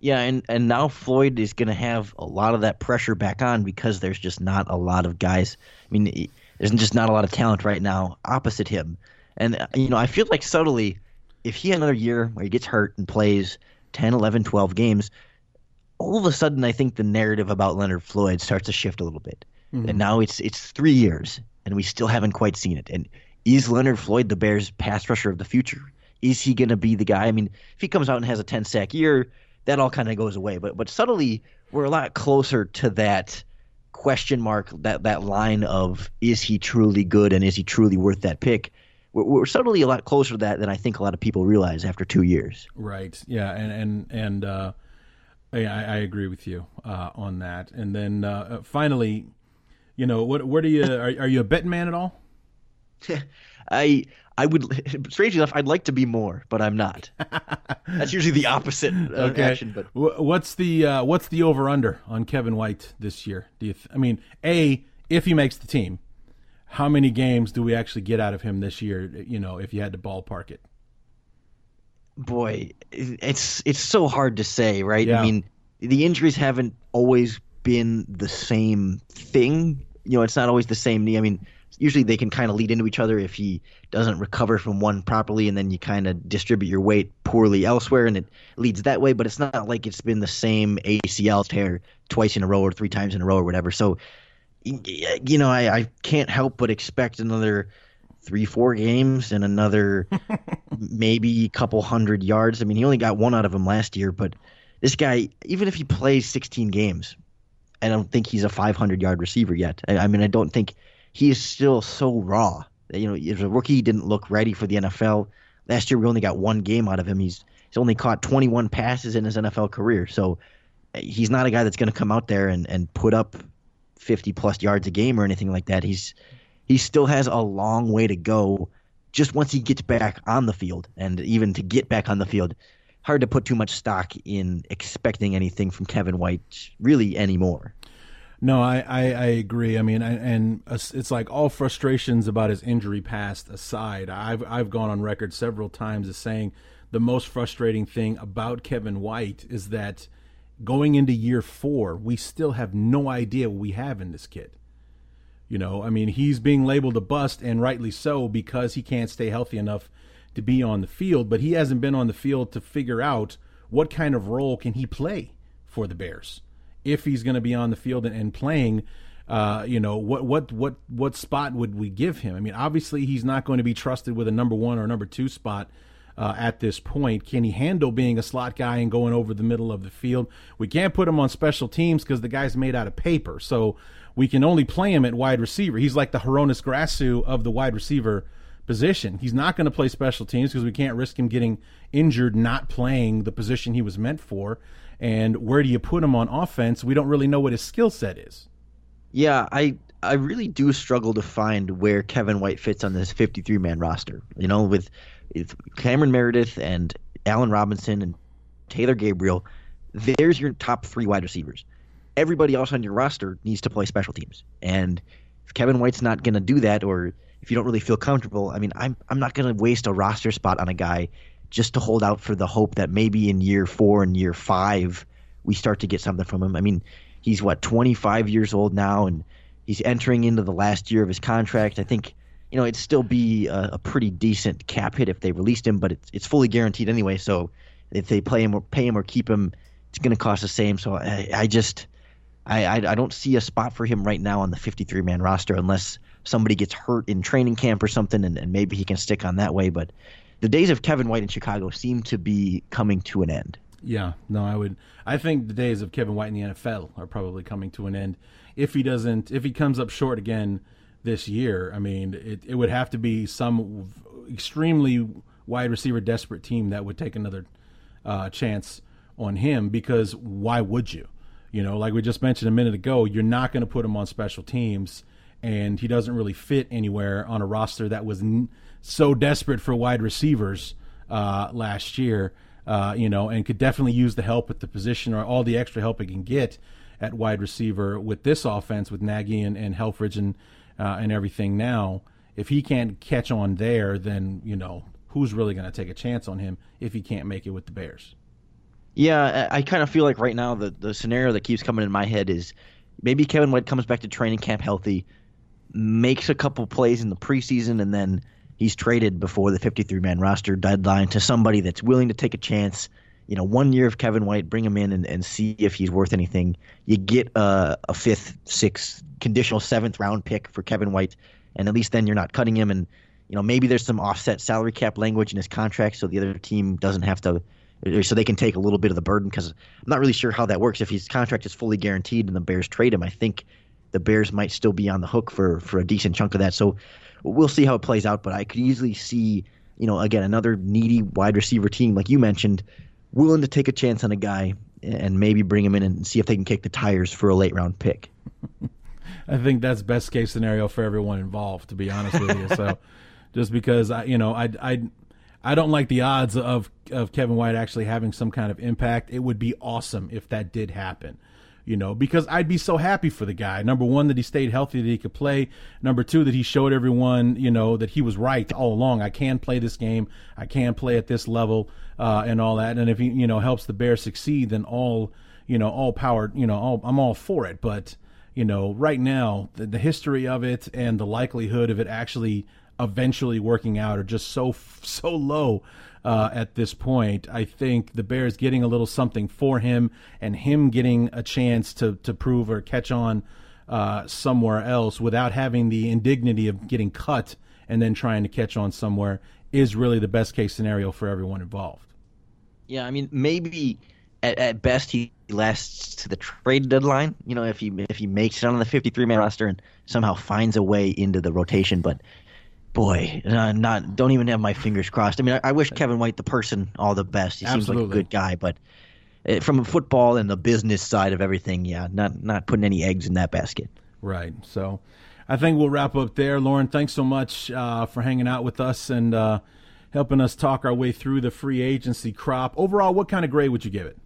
Yeah, and, and now Floyd is going to have a lot of that pressure back on because there's just not a lot of guys. I mean, there's just not a lot of talent right now opposite him. And, you know, I feel like subtly – if he had another year where he gets hurt and plays 10, 11, 12 games, all of a sudden I think the narrative about Leonard Floyd starts to shift a little bit. Mm-hmm. And now it's it's three years and we still haven't quite seen it. And is Leonard Floyd the Bears pass rusher of the future? Is he going to be the guy? I mean, if he comes out and has a 10 sack year, that all kind of goes away. But but subtly, we're a lot closer to that question mark, that that line of is he truly good and is he truly worth that pick? we're, we're suddenly a lot closer to that than I think a lot of people realize after two years. Right. Yeah. And and and uh, I, I agree with you uh, on that. And then uh, finally, you know, what where do you are, are you a betting man at all? I I would strangely enough I'd like to be more, but I'm not. That's usually the opposite okay. action. But what's the uh, what's the over under on Kevin White this year? Do you? Th- I mean, a if he makes the team, how many games do we actually get out of him this year? You know, if you had to ballpark it. Boy, it's it's so hard to say, right? Yeah. I mean, the injuries haven't always been the same thing. You know, it's not always the same knee. I mean, usually they can kind of lead into each other if he doesn't recover from one properly, and then you kind of distribute your weight poorly elsewhere, and it leads that way. But it's not like it's been the same ACL tear twice in a row or three times in a row or whatever. So you know, I, I can't help but expect another three, four games and another maybe a couple hundred yards. I mean, he only got one out of him last year, but this guy, even if he plays 16 games, I don't think he's a 500 yard receiver yet. I, I mean, I don't think he is still so raw. You know, as a rookie, he didn't look ready for the NFL. Last year, we only got one game out of him. He's he's only caught 21 passes in his NFL career, so eh, he's not a guy that's going to come out there and, and put up 50 plus yards a game or anything like that. He's he still has a long way to go just once he gets back on the field and even to get back on the field hard to put too much stock in expecting anything from Kevin White really anymore. No, I, I, I agree. I mean, I, and it's like all frustrations about his injury past aside, I've I've gone on record several times as saying the most frustrating thing about Kevin White is that going into year four, we still have no idea what we have in this kid. You know, I mean, he's being labeled a bust, and rightly so, because he can't stay healthy enough to be on the field. But he hasn't been on the field to figure out what kind of role can he play for the Bears if he's going to be on the field and, and playing. Uh, you know what what what what spot would we give him? I mean, obviously he's not going to be trusted with a number one or number two spot uh, at this point. Can he handle being a slot guy and going over the middle of the field? We can't put him on special teams because the guy's made out of paper. So we can only play him at wide receiver. He's like the Hroniss Grasu of the wide receiver position. He's not going to play special teams because we can't risk him getting injured not playing the position he was meant for. And where do you put him on offense? We don't really know what his skill set is. Yeah, I I really do struggle to find where Kevin White fits on this 53 man roster. You know, with Cameron Meredith and Allen Robinson and Taylor Gabriel, there's your top three wide receivers. Everybody else on your roster needs to play special teams. And if Kevin White's not going to do that, or if you don't really feel comfortable, I mean, I'm I'm not going to waste a roster spot on a guy just to hold out for the hope that maybe in year four and year five we start to get something from him. I mean, he's what 25 years old now, and he's entering into the last year of his contract. I think you know, it'd still be a, a, pretty decent cap hit if they released him, but it's it's fully guaranteed anyway. So if they play him or pay him or keep him, it's going to cost the same. So I, I just I, I, I don't see a spot for him right now on the 53 man roster unless somebody gets hurt in training camp or something, and, and maybe he can stick on that way. But the days of Kevin White in Chicago seem to be coming to an end. Yeah, no, I would. I think the days of Kevin White in the NFL are probably coming to an end. If he doesn't, if he comes up short again this year, I mean, it, it would have to be some extremely wide receiver desperate team that would take another uh, chance on him because why would you? You know, like we just mentioned a minute ago, you're not going to put him on special teams, and he doesn't really fit anywhere on a roster that was n- so desperate for wide receivers uh, last year. Uh, you know, and could definitely use the help at the position or all the extra help he can get at wide receiver with this offense with Nagy and, and Helfrich and uh, and everything. Now, if he can't catch on there, then you know who's really going to take a chance on him if he can't make it with the Bears. Yeah, I, I kind of feel like right now the the scenario that keeps coming in my head is maybe Kevin White comes back to training camp healthy, makes a couple plays in the preseason, and then he's traded before the 53 man roster deadline to somebody that's willing to take a chance. You know, one year of Kevin White, bring him in and, and see if he's worth anything. You get a, a fifth, sixth, conditional seventh round pick for Kevin White, and at least then you're not cutting him. And, you know, maybe there's some offset salary cap language in his contract so the other team doesn't have to so they can take a little bit of the burden because I'm not really sure how that works. If his contract is fully guaranteed and the Bears trade him, I think the Bears might still be on the hook for for a decent chunk of that. So we'll see how it plays out. But I could easily see, you know, again another needy wide receiver team like you mentioned, willing to take a chance on a guy and maybe bring him in and see if they can kick the tires for a late round pick. I think that's best case scenario for everyone involved, to be honest with you. So, just because I, you know, I, I, I don't like the odds of of Kevin White actually having some kind of impact. It would be awesome if that did happen. You know, because I'd be so happy for the guy. Number one, that he stayed healthy, that he could play. Number two, that he showed everyone, you know, that he was right all along. I can play this game. I can play at this level, uh, and all that. And if he, you know, helps the Bears succeed, then all, you know, all power, you know, all, I'm all for it. But, you know, right now, the, the history of it and the likelihood of it actually eventually working out are just so so low uh, at this point. I think the Bears getting a little something for him and him getting a chance to to prove or catch on uh, somewhere else without having the indignity of getting cut and then trying to catch on somewhere is really the best case scenario for everyone involved. Yeah, I mean maybe at, at best he lasts to the trade deadline. You know, if he if he makes it on the 53 man roster and somehow finds a way into the rotation, but boy, uh, not don't even have my fingers crossed. I mean, I, I, wish Kevin White, the person, all the best. He Absolutely. seems like a good guy, but uh, from a football and the business side of everything, yeah, not not putting any eggs in that basket. Right. So, I think we'll wrap up there. Lorin, thanks so much uh, for hanging out with us and uh, helping us talk our way through the free agency crop. Overall, what kind of grade would you give it?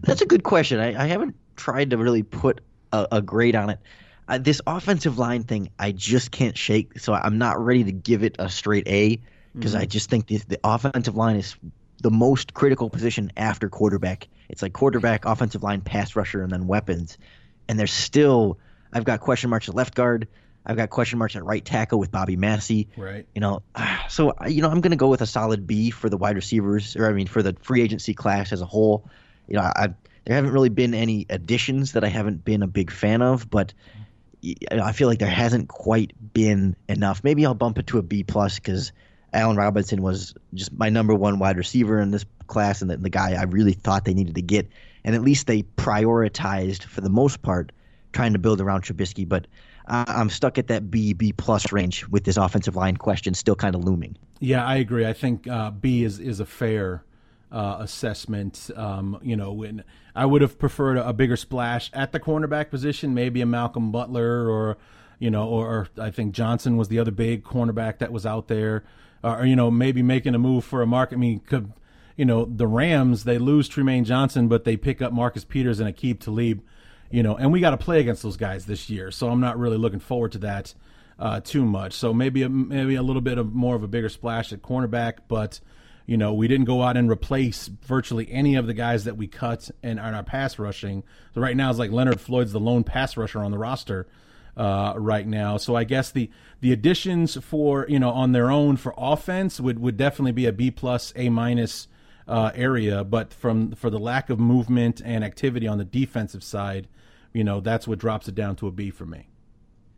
That's a good question. I, I haven't tried to really put a, a grade on it uh, this offensive line thing, I just can't shake. So I'm not ready to give it a straight A because mm-hmm. I just think the, the offensive line is the most critical position after quarterback. It's like quarterback, offensive line, pass rusher, and then weapons. And there's still, I've got question marks at left guard. I've got question marks at right tackle with Bobby Massey. Right. You know, so you know, I'm going to go with a solid B for the wide receivers, or I mean, for the free agency class as a whole. You know, I there haven't really been any additions that I haven't been a big fan of, but I feel like there hasn't quite been enough. Maybe I'll bump it to a B plus because Allen Robinson was just my number one wide receiver in this class, and the, the guy I really thought they needed to get. And at least they prioritized, for the most part, trying to build around Trubisky. But I'm stuck at that B B plus range with this offensive line question still kind of looming. Yeah, I agree. I think uh, B is is a fair uh, assessment. Um, you know, when I would have preferred a, bigger splash at the cornerback position, maybe a Malcolm Butler or, you know, or, or I think Johnson was the other big cornerback that was out there, or you know, maybe making a move for a market. I mean, could you know the Rams they lose Trumaine Johnson, but they pick up Marcus Peters and Aqib Talib, you know, and we got to play against those guys this year, so I'm not really looking forward to that. Uh, too much, so maybe a, maybe a little bit of more of a bigger splash at cornerback, but you know, we didn't go out and replace virtually any of the guys that we cut in, in our pass rushing. So right now it's like Leonard Floyd's the lone pass rusher on the roster uh, right now. So I guess the the additions for you know on their own for offense would would definitely be a B plus A minus uh, area, but from for the lack of movement and activity on the defensive side, you know that's what drops it down to a B for me.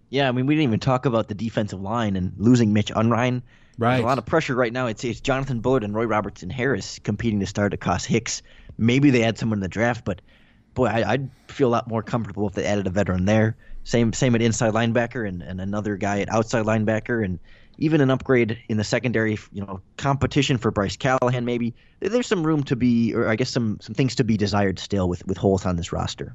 Yeah, I mean, we didn't even talk about the defensive line and losing Mitch Unrein. Right. There's a lot of pressure right now. It's it's Jonathan Bullard and Roy Robertson Harris competing to start across Hicks. Maybe they add someone in the draft, but boy, I, I'd feel a lot more comfortable if they added a veteran there. Same same at inside linebacker and, and another guy at outside linebacker and even an upgrade in the secondary, you know, competition for Bryce Callahan maybe. There's some room to be or I guess some some things to be desired still with with holes on this roster.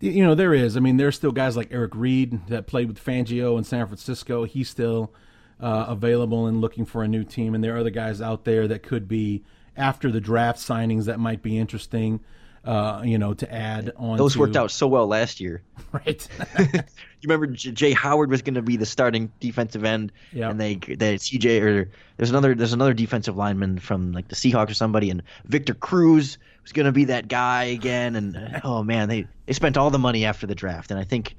You know, there is. I mean, there's still guys like Eric Reid that played with Fangio in San Francisco. He's still uh, available and looking for a new team. And there are other guys out there that could be after the draft signings that might be interesting. Uh, you know, to add on. Those to, worked out so well last year. right? you remember J- Jaye Howard was going to be the starting defensive end, Yeah. and they they CJ or there's another there's another defensive lineman from like the Seahawks or somebody, and Victor Cruz was going to be that guy again, and oh man, they they spent all the money after the draft, and I think.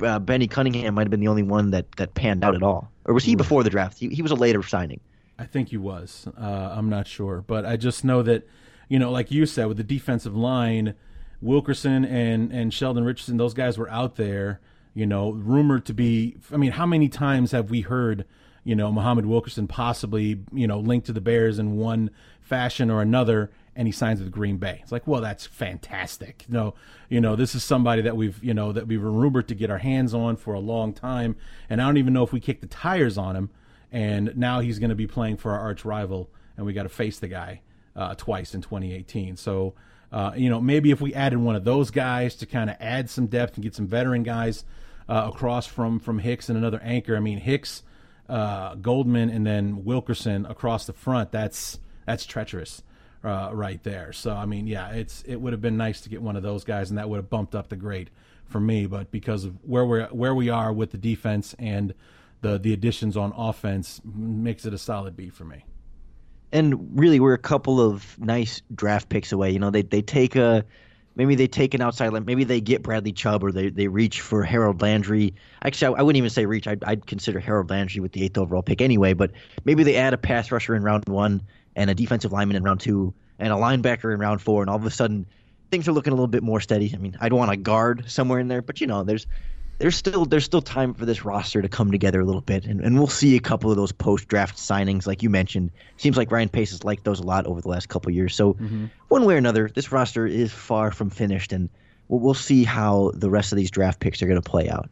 Uh, Benny Cunningham might have been the only one that, that panned out at all, or was he before the draft? He, he was a later signing. I think he was. Uh, I'm not sure, but I just know that, you know, like you said, with the defensive line, Wilkerson and and Sheldon Richardson, those guys were out there. You know, rumored to be. I mean, how many times have we heard, you know, Muhammad Wilkerson possibly, you know, linked to the Bears in one fashion or another, and he signs with Green Bay? It's like, well, that's fantastic. No, you know, this is somebody that we've, you know, that we were rumored to get our hands on for a long time, and I don't even know if we kicked the tires on him and now he's going to be playing for our arch rival, and we got to face the guy uh, twice in 2018. So, uh, you know, maybe if we added one of those guys to kind of add some depth and get some veteran guys uh, across from from Hicks and another anchor. I mean, Hicks, uh, Goldman, and then Wilkerson across the front. That's that's treacherous. Uh, right there. So I mean, yeah, it's it would have been nice to get one of those guys, and that would have bumped up the grade for me. But because of where we're where we are with the defense and the the additions on offense makes it a solid B for me. and really we're a couple of nice draft picks away. You know, they they take a maybe they take an outside line, maybe they get Bradley Chubb or they they reach for Harold Landry. Actually, I, I wouldn't even say reach. I'd, I'd consider Harold Landry with the eighth overall pick anyway. But maybe they add a pass rusher in round one and a defensive lineman in round two and a linebacker in round four, and all of a sudden things are looking a little bit more steady. I mean, I'd want a guard somewhere in there, but you know, there's there's still there's still time for this roster to come together a little bit, and, and we'll see a couple of those post draft signings, like you mentioned. Seems like Ryan Pace has liked those a lot over the last couple of years. So one way or another, this roster is far from finished, and we'll, we'll see how the rest of these draft picks are going to play out.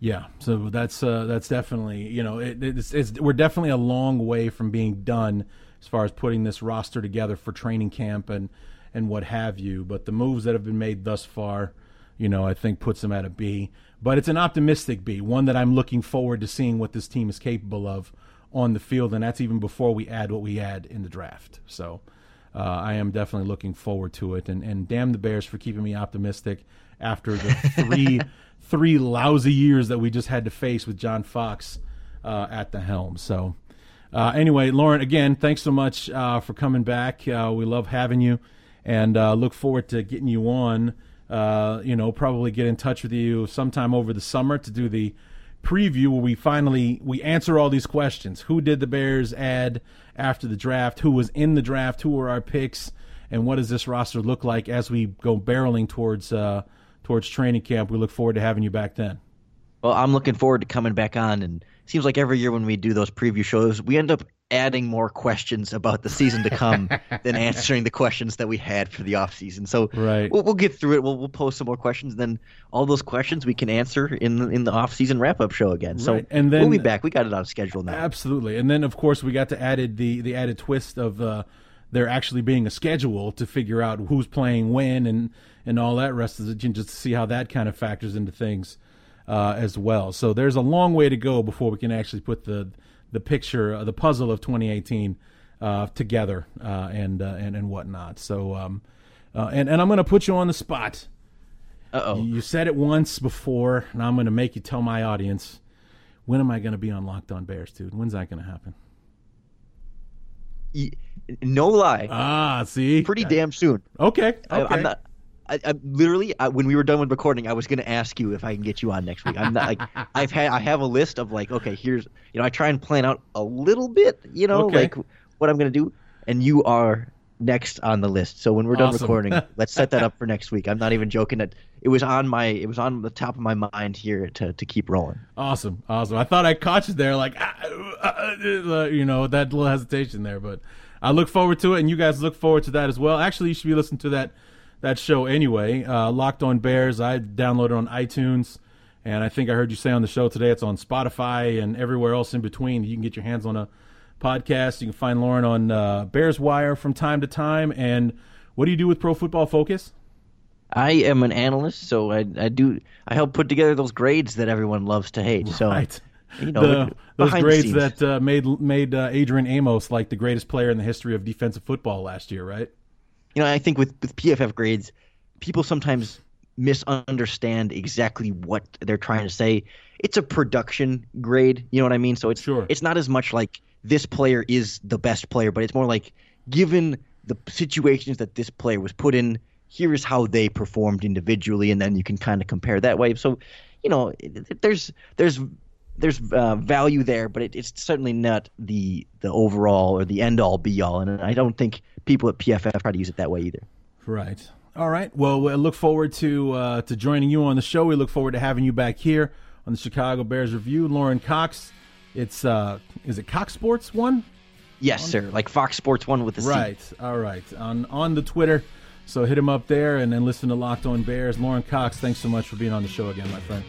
Yeah, so that's uh, that's definitely you know it, it's, it's we're definitely a long way from being done as far as putting this roster together for training camp and and what have you. But the moves that have been made thus far, you know, I think puts them at a B. But it's an optimistic B, one that I'm looking forward to seeing what this team is capable of on the field, and that's even before we add what we add in the draft. So. Uh, I am definitely looking forward to it, and, and damn the Bears for keeping me optimistic after the three three lousy years that we just had to face with John Fox uh, at the helm. So, uh, anyway, Lorin, again, thanks so much uh, for coming back. Uh, we love having you, and uh, look forward to getting you on. Uh, you know, probably get in touch with you sometime over the summer to do the preview where we finally we answer all these questions. Who did the Bears add after the draft? Who was in the draft? Who were our picks? And what does this roster look like as we go barreling towards uh, towards training camp? We look forward to having you back then. Well, I'm looking forward to coming back on, and seems like every year when we do those preview shows, we end up adding more questions about the season to come than answering the questions that we had for the off season. So Right. we'll, we'll get through it. We'll, we'll post some more questions, and then all those questions we can answer in the, in the off season wrap up show again. So Right, and then- we'll be back. We got it on schedule now. Absolutely, and then of course we got to added the the added twist of uh, there actually being a schedule to figure out who's playing when and and all that rest of it, just to see how that kind of factors into things uh, as well. So there's a long way to go before we can actually put the the picture, uh, the puzzle of 2018 uh, together uh, and uh, and and whatnot. So um, uh, and and I'm going to put you on the spot. Uh oh. You said it once before, and I'm going to make you tell my audience. When am I going to be on Locked On Bears, dude? When's that going to happen? No lie. Ah, see, Pretty damn soon. Okay, okay. I, I'm not. I, I literally I, when we were done with recording, I was going to ask you if I can get you on next week. I'm not like I've had I have a list of like okay, here's you know I try and plan out a little bit, you know, Okay. like what I'm going to do, and you are next on the list. So when we're done Awesome. recording, let's set that up for next week. I'm not even joking. That it was on my it was on the top of my mind here to to keep rolling. Awesome, awesome. I thought I caught you there, like ah, uh, uh, you know that little hesitation there, but I look forward to it, and you guys look forward to that as well. Actually, you should be listening to that that show anyway. Uh, Locked on Bears, I downloaded on iTunes, and I think I heard you say on the show today it's on Spotify and everywhere else in between. You can get your hands on a podcast. You can find Lorin on uh, Bears Wire from time to time. And what do you do with Pro Football Focus? I am an analyst, so I, I do I help put together those grades that everyone loves to hate. So right. you know, the, those grades that uh, made made uh, Adrian Amos like the greatest player in the history of defensive football last year, right? You know, I think with with PFF grades, people sometimes misunderstand exactly what they're trying to say. It's a production grade, you know what I mean? So it's sure. it's not as much like this player is the best player, but it's more like given the situations that this player was put in, here is how they performed individually, and then you can kind of compare that way. So, you know, there's there's there's uh, value there, but it, it's certainly not the the overall or the end all be all, and I don't think people at PFF try to use it that way either. Right. All right. Well, we look forward to uh, to joining you on the show. We look forward to having you back here on the Chicago Bears Review. Lorin Cox. It's uh, is it Cox Sports One? Yes, on, sir. Like Fox Sports One with the right. C. All right. On on the Twitter. So hit him up there and then listen to Locked On Bears. Lorin Cox, thanks so much for being on the show again, my friend.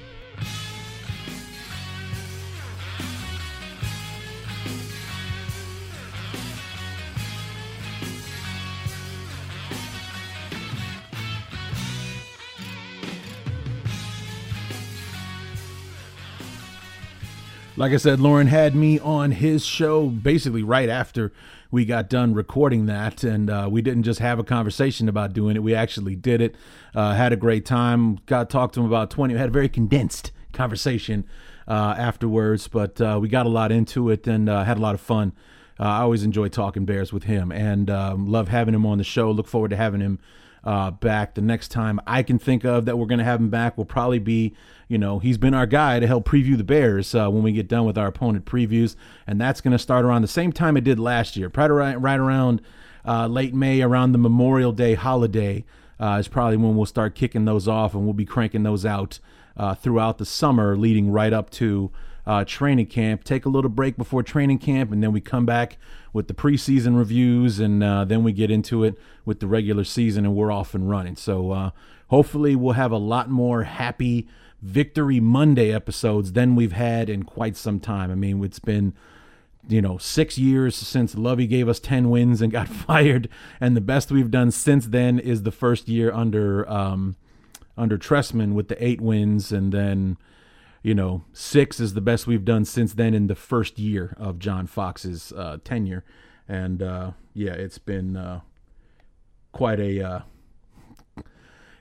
Like I said, Lorin had me on his show basically right after we got done recording that, and uh, we didn't just have a conversation about doing it. We actually did it. Uh, had a great time. Got talked to him about twenty. We had a very condensed conversation uh, afterwards, but uh, we got a lot into it and uh, had a lot of fun. Uh, I always enjoy talking Bears with him, and um, love having him on the show. Look forward to having him uh, back. The next time I can think of that we're going to have him back will probably be, you know, he's been our guy to help preview the Bears uh, when we get done with our opponent previews, and that's going to start around the same time it did last year, right, right around uh, late May, around the Memorial Day holiday. Uh, is probably when we'll start kicking those off, and we'll be cranking those out uh, throughout the summer, leading right up to uh, training camp. Take a little break before training camp, and then we come back with the preseason reviews, and uh, then we get into it with the regular season, and we're off and running. So uh, hopefully, we'll have a lot more happy Victory Monday episodes than we've had in quite some time. I mean, it's been you know, six years since Lovie gave us 10 wins and got fired. And the best we've done since then is the first year under, um, under Trestman with the eight wins. And then, you know, six is the best we've done since then in the first year of John Fox's uh, tenure. And uh, yeah, it's been uh, quite a uh,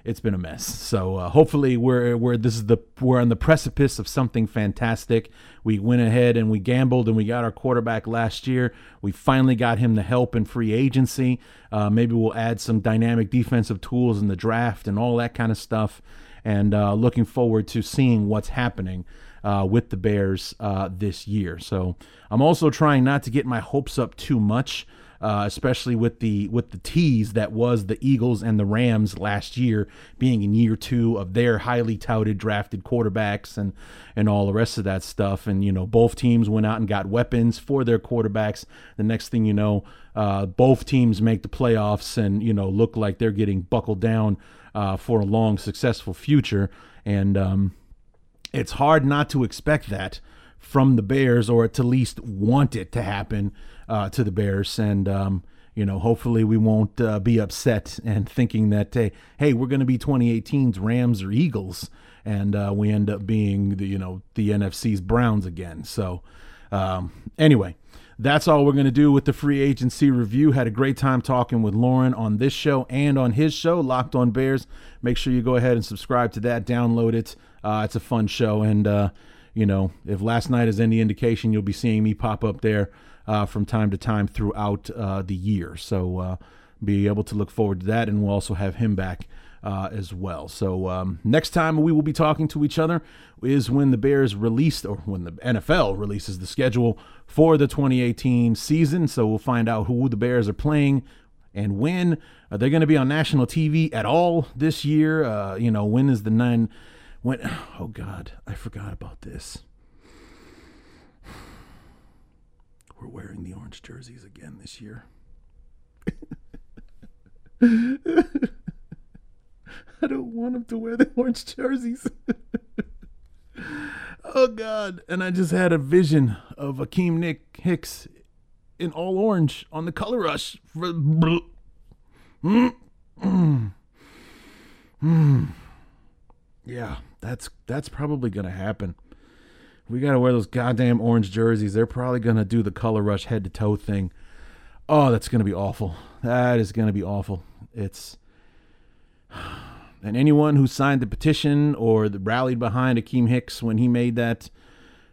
it's been a mess. So uh, hopefully we're we're this is the we're on the precipice of something fantastic. We went ahead and we gambled and we got our quarterback last year. We finally got him the help in free agency. Uh, maybe we'll add some dynamic defensive tools in the draft and all that kind of stuff and uh, looking forward to seeing what's happening uh, with the Bears uh, this year. So I'm also trying not to get my hopes up too much. Uh, especially with the with the tease that was the Eagles and the Rams last year, being in year two of their highly touted drafted quarterbacks and and all the rest of that stuff. And you know, both teams went out and got weapons for their quarterbacks. The next thing you know, uh, both teams make the playoffs and you know look like they're getting buckled down uh, for a long, successful future. And um, it's hard not to expect that from the Bears, or at least want it to happen uh, to the Bears. And um, you know, hopefully we won't uh, be upset and thinking that hey, hey, we're going to be 2018's Rams or Eagles, and uh, we end up being the you know the NFC's Browns again. So um, anyway, that's all we're going to do with the free agency review. Had a great time talking with Lorin on this show and on his show, Locked on Bears. Make sure you go ahead and subscribe to that, download it. Uh, it's a fun show. And, uh, you know, if last night is any indication, you'll be seeing me pop up there uh, from time to time throughout uh, the year. So uh, be able to look forward to that. And we'll also have him back uh, as well. So um, next time we will be talking to each other is when the Bears released, or when the NFL releases the schedule for the 2018 season. So we'll find out who the Bears are playing And when are they going to be on national TV at all this year? Uh, you know, when is the nine? When? Oh God, I forgot about this. We're wearing the orange jerseys again this year. I don't want them to wear the orange jerseys. oh God! And I just had a vision of Akiem Nick Hicks in all orange on the color rush. Yeah, that's that's probably gonna happen. We gotta wear those goddamn orange jerseys. They're probably gonna do the color rush head to toe thing. Oh, that's gonna be awful. That is gonna be awful. It's and anyone who signed the petition or rallied behind Akiem Hicks when he made that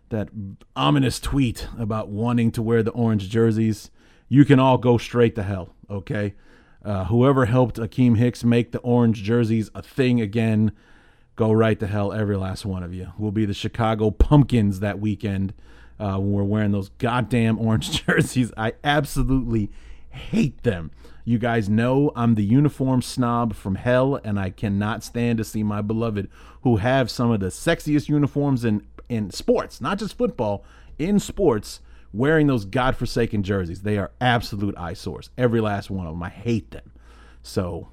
that ominous tweet about wanting to wear the orange jerseys, you can all go straight to hell. Okay, uh, whoever helped Akiem Hicks make the orange jerseys a thing again, go right to hell, every last one of you. We'll be the Chicago Pumpkins that weekend uh, when we're wearing those goddamn orange jerseys. I absolutely hate them. You guys know I'm the uniform snob from hell, and I cannot stand to see my beloved, who have some of the sexiest uniforms in, in sports, not just football, in sports, wearing those godforsaken jerseys. They are absolute eyesores. Every last one of them. I hate them. So,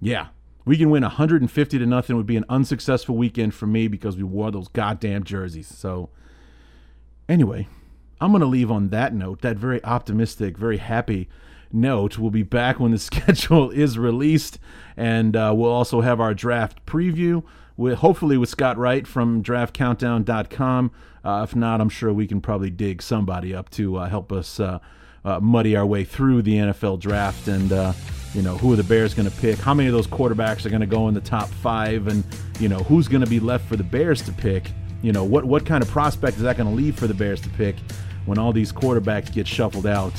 yeah, we can win 150 to nothing. It would be an unsuccessful weekend for me because we wore those goddamn jerseys. So, anyway, I'm going to leave on that note, that very optimistic, very happy note. We'll be back when the schedule is released, and uh, we'll also have our draft preview, with, hopefully with Scott Wright from draftcountdown.com. Uh, if not, I'm sure we can probably dig somebody up to uh, help us uh, uh, muddy our way through the NFL draft and, uh, you know, who are the Bears going to pick? How many of those quarterbacks are going to go in the top five? And, you know, who's going to be left for the Bears to pick? You know, what, what kind of prospect is that going to leave for the Bears to pick when all these quarterbacks get shuffled out?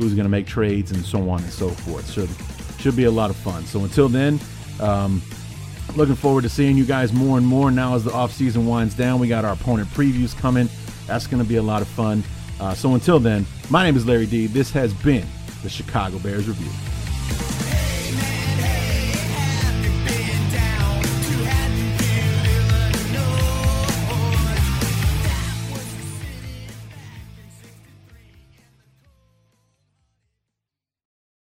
Who's going to make trades and so on and so forth? So, should be a lot of fun. So, until then, um, looking forward to seeing you guys more and more now as the offseason winds down. We got our opponent previews coming. That's going to be a lot of fun. Uh, so until then, my name is Larry D. This has been the Chicago Bears Review.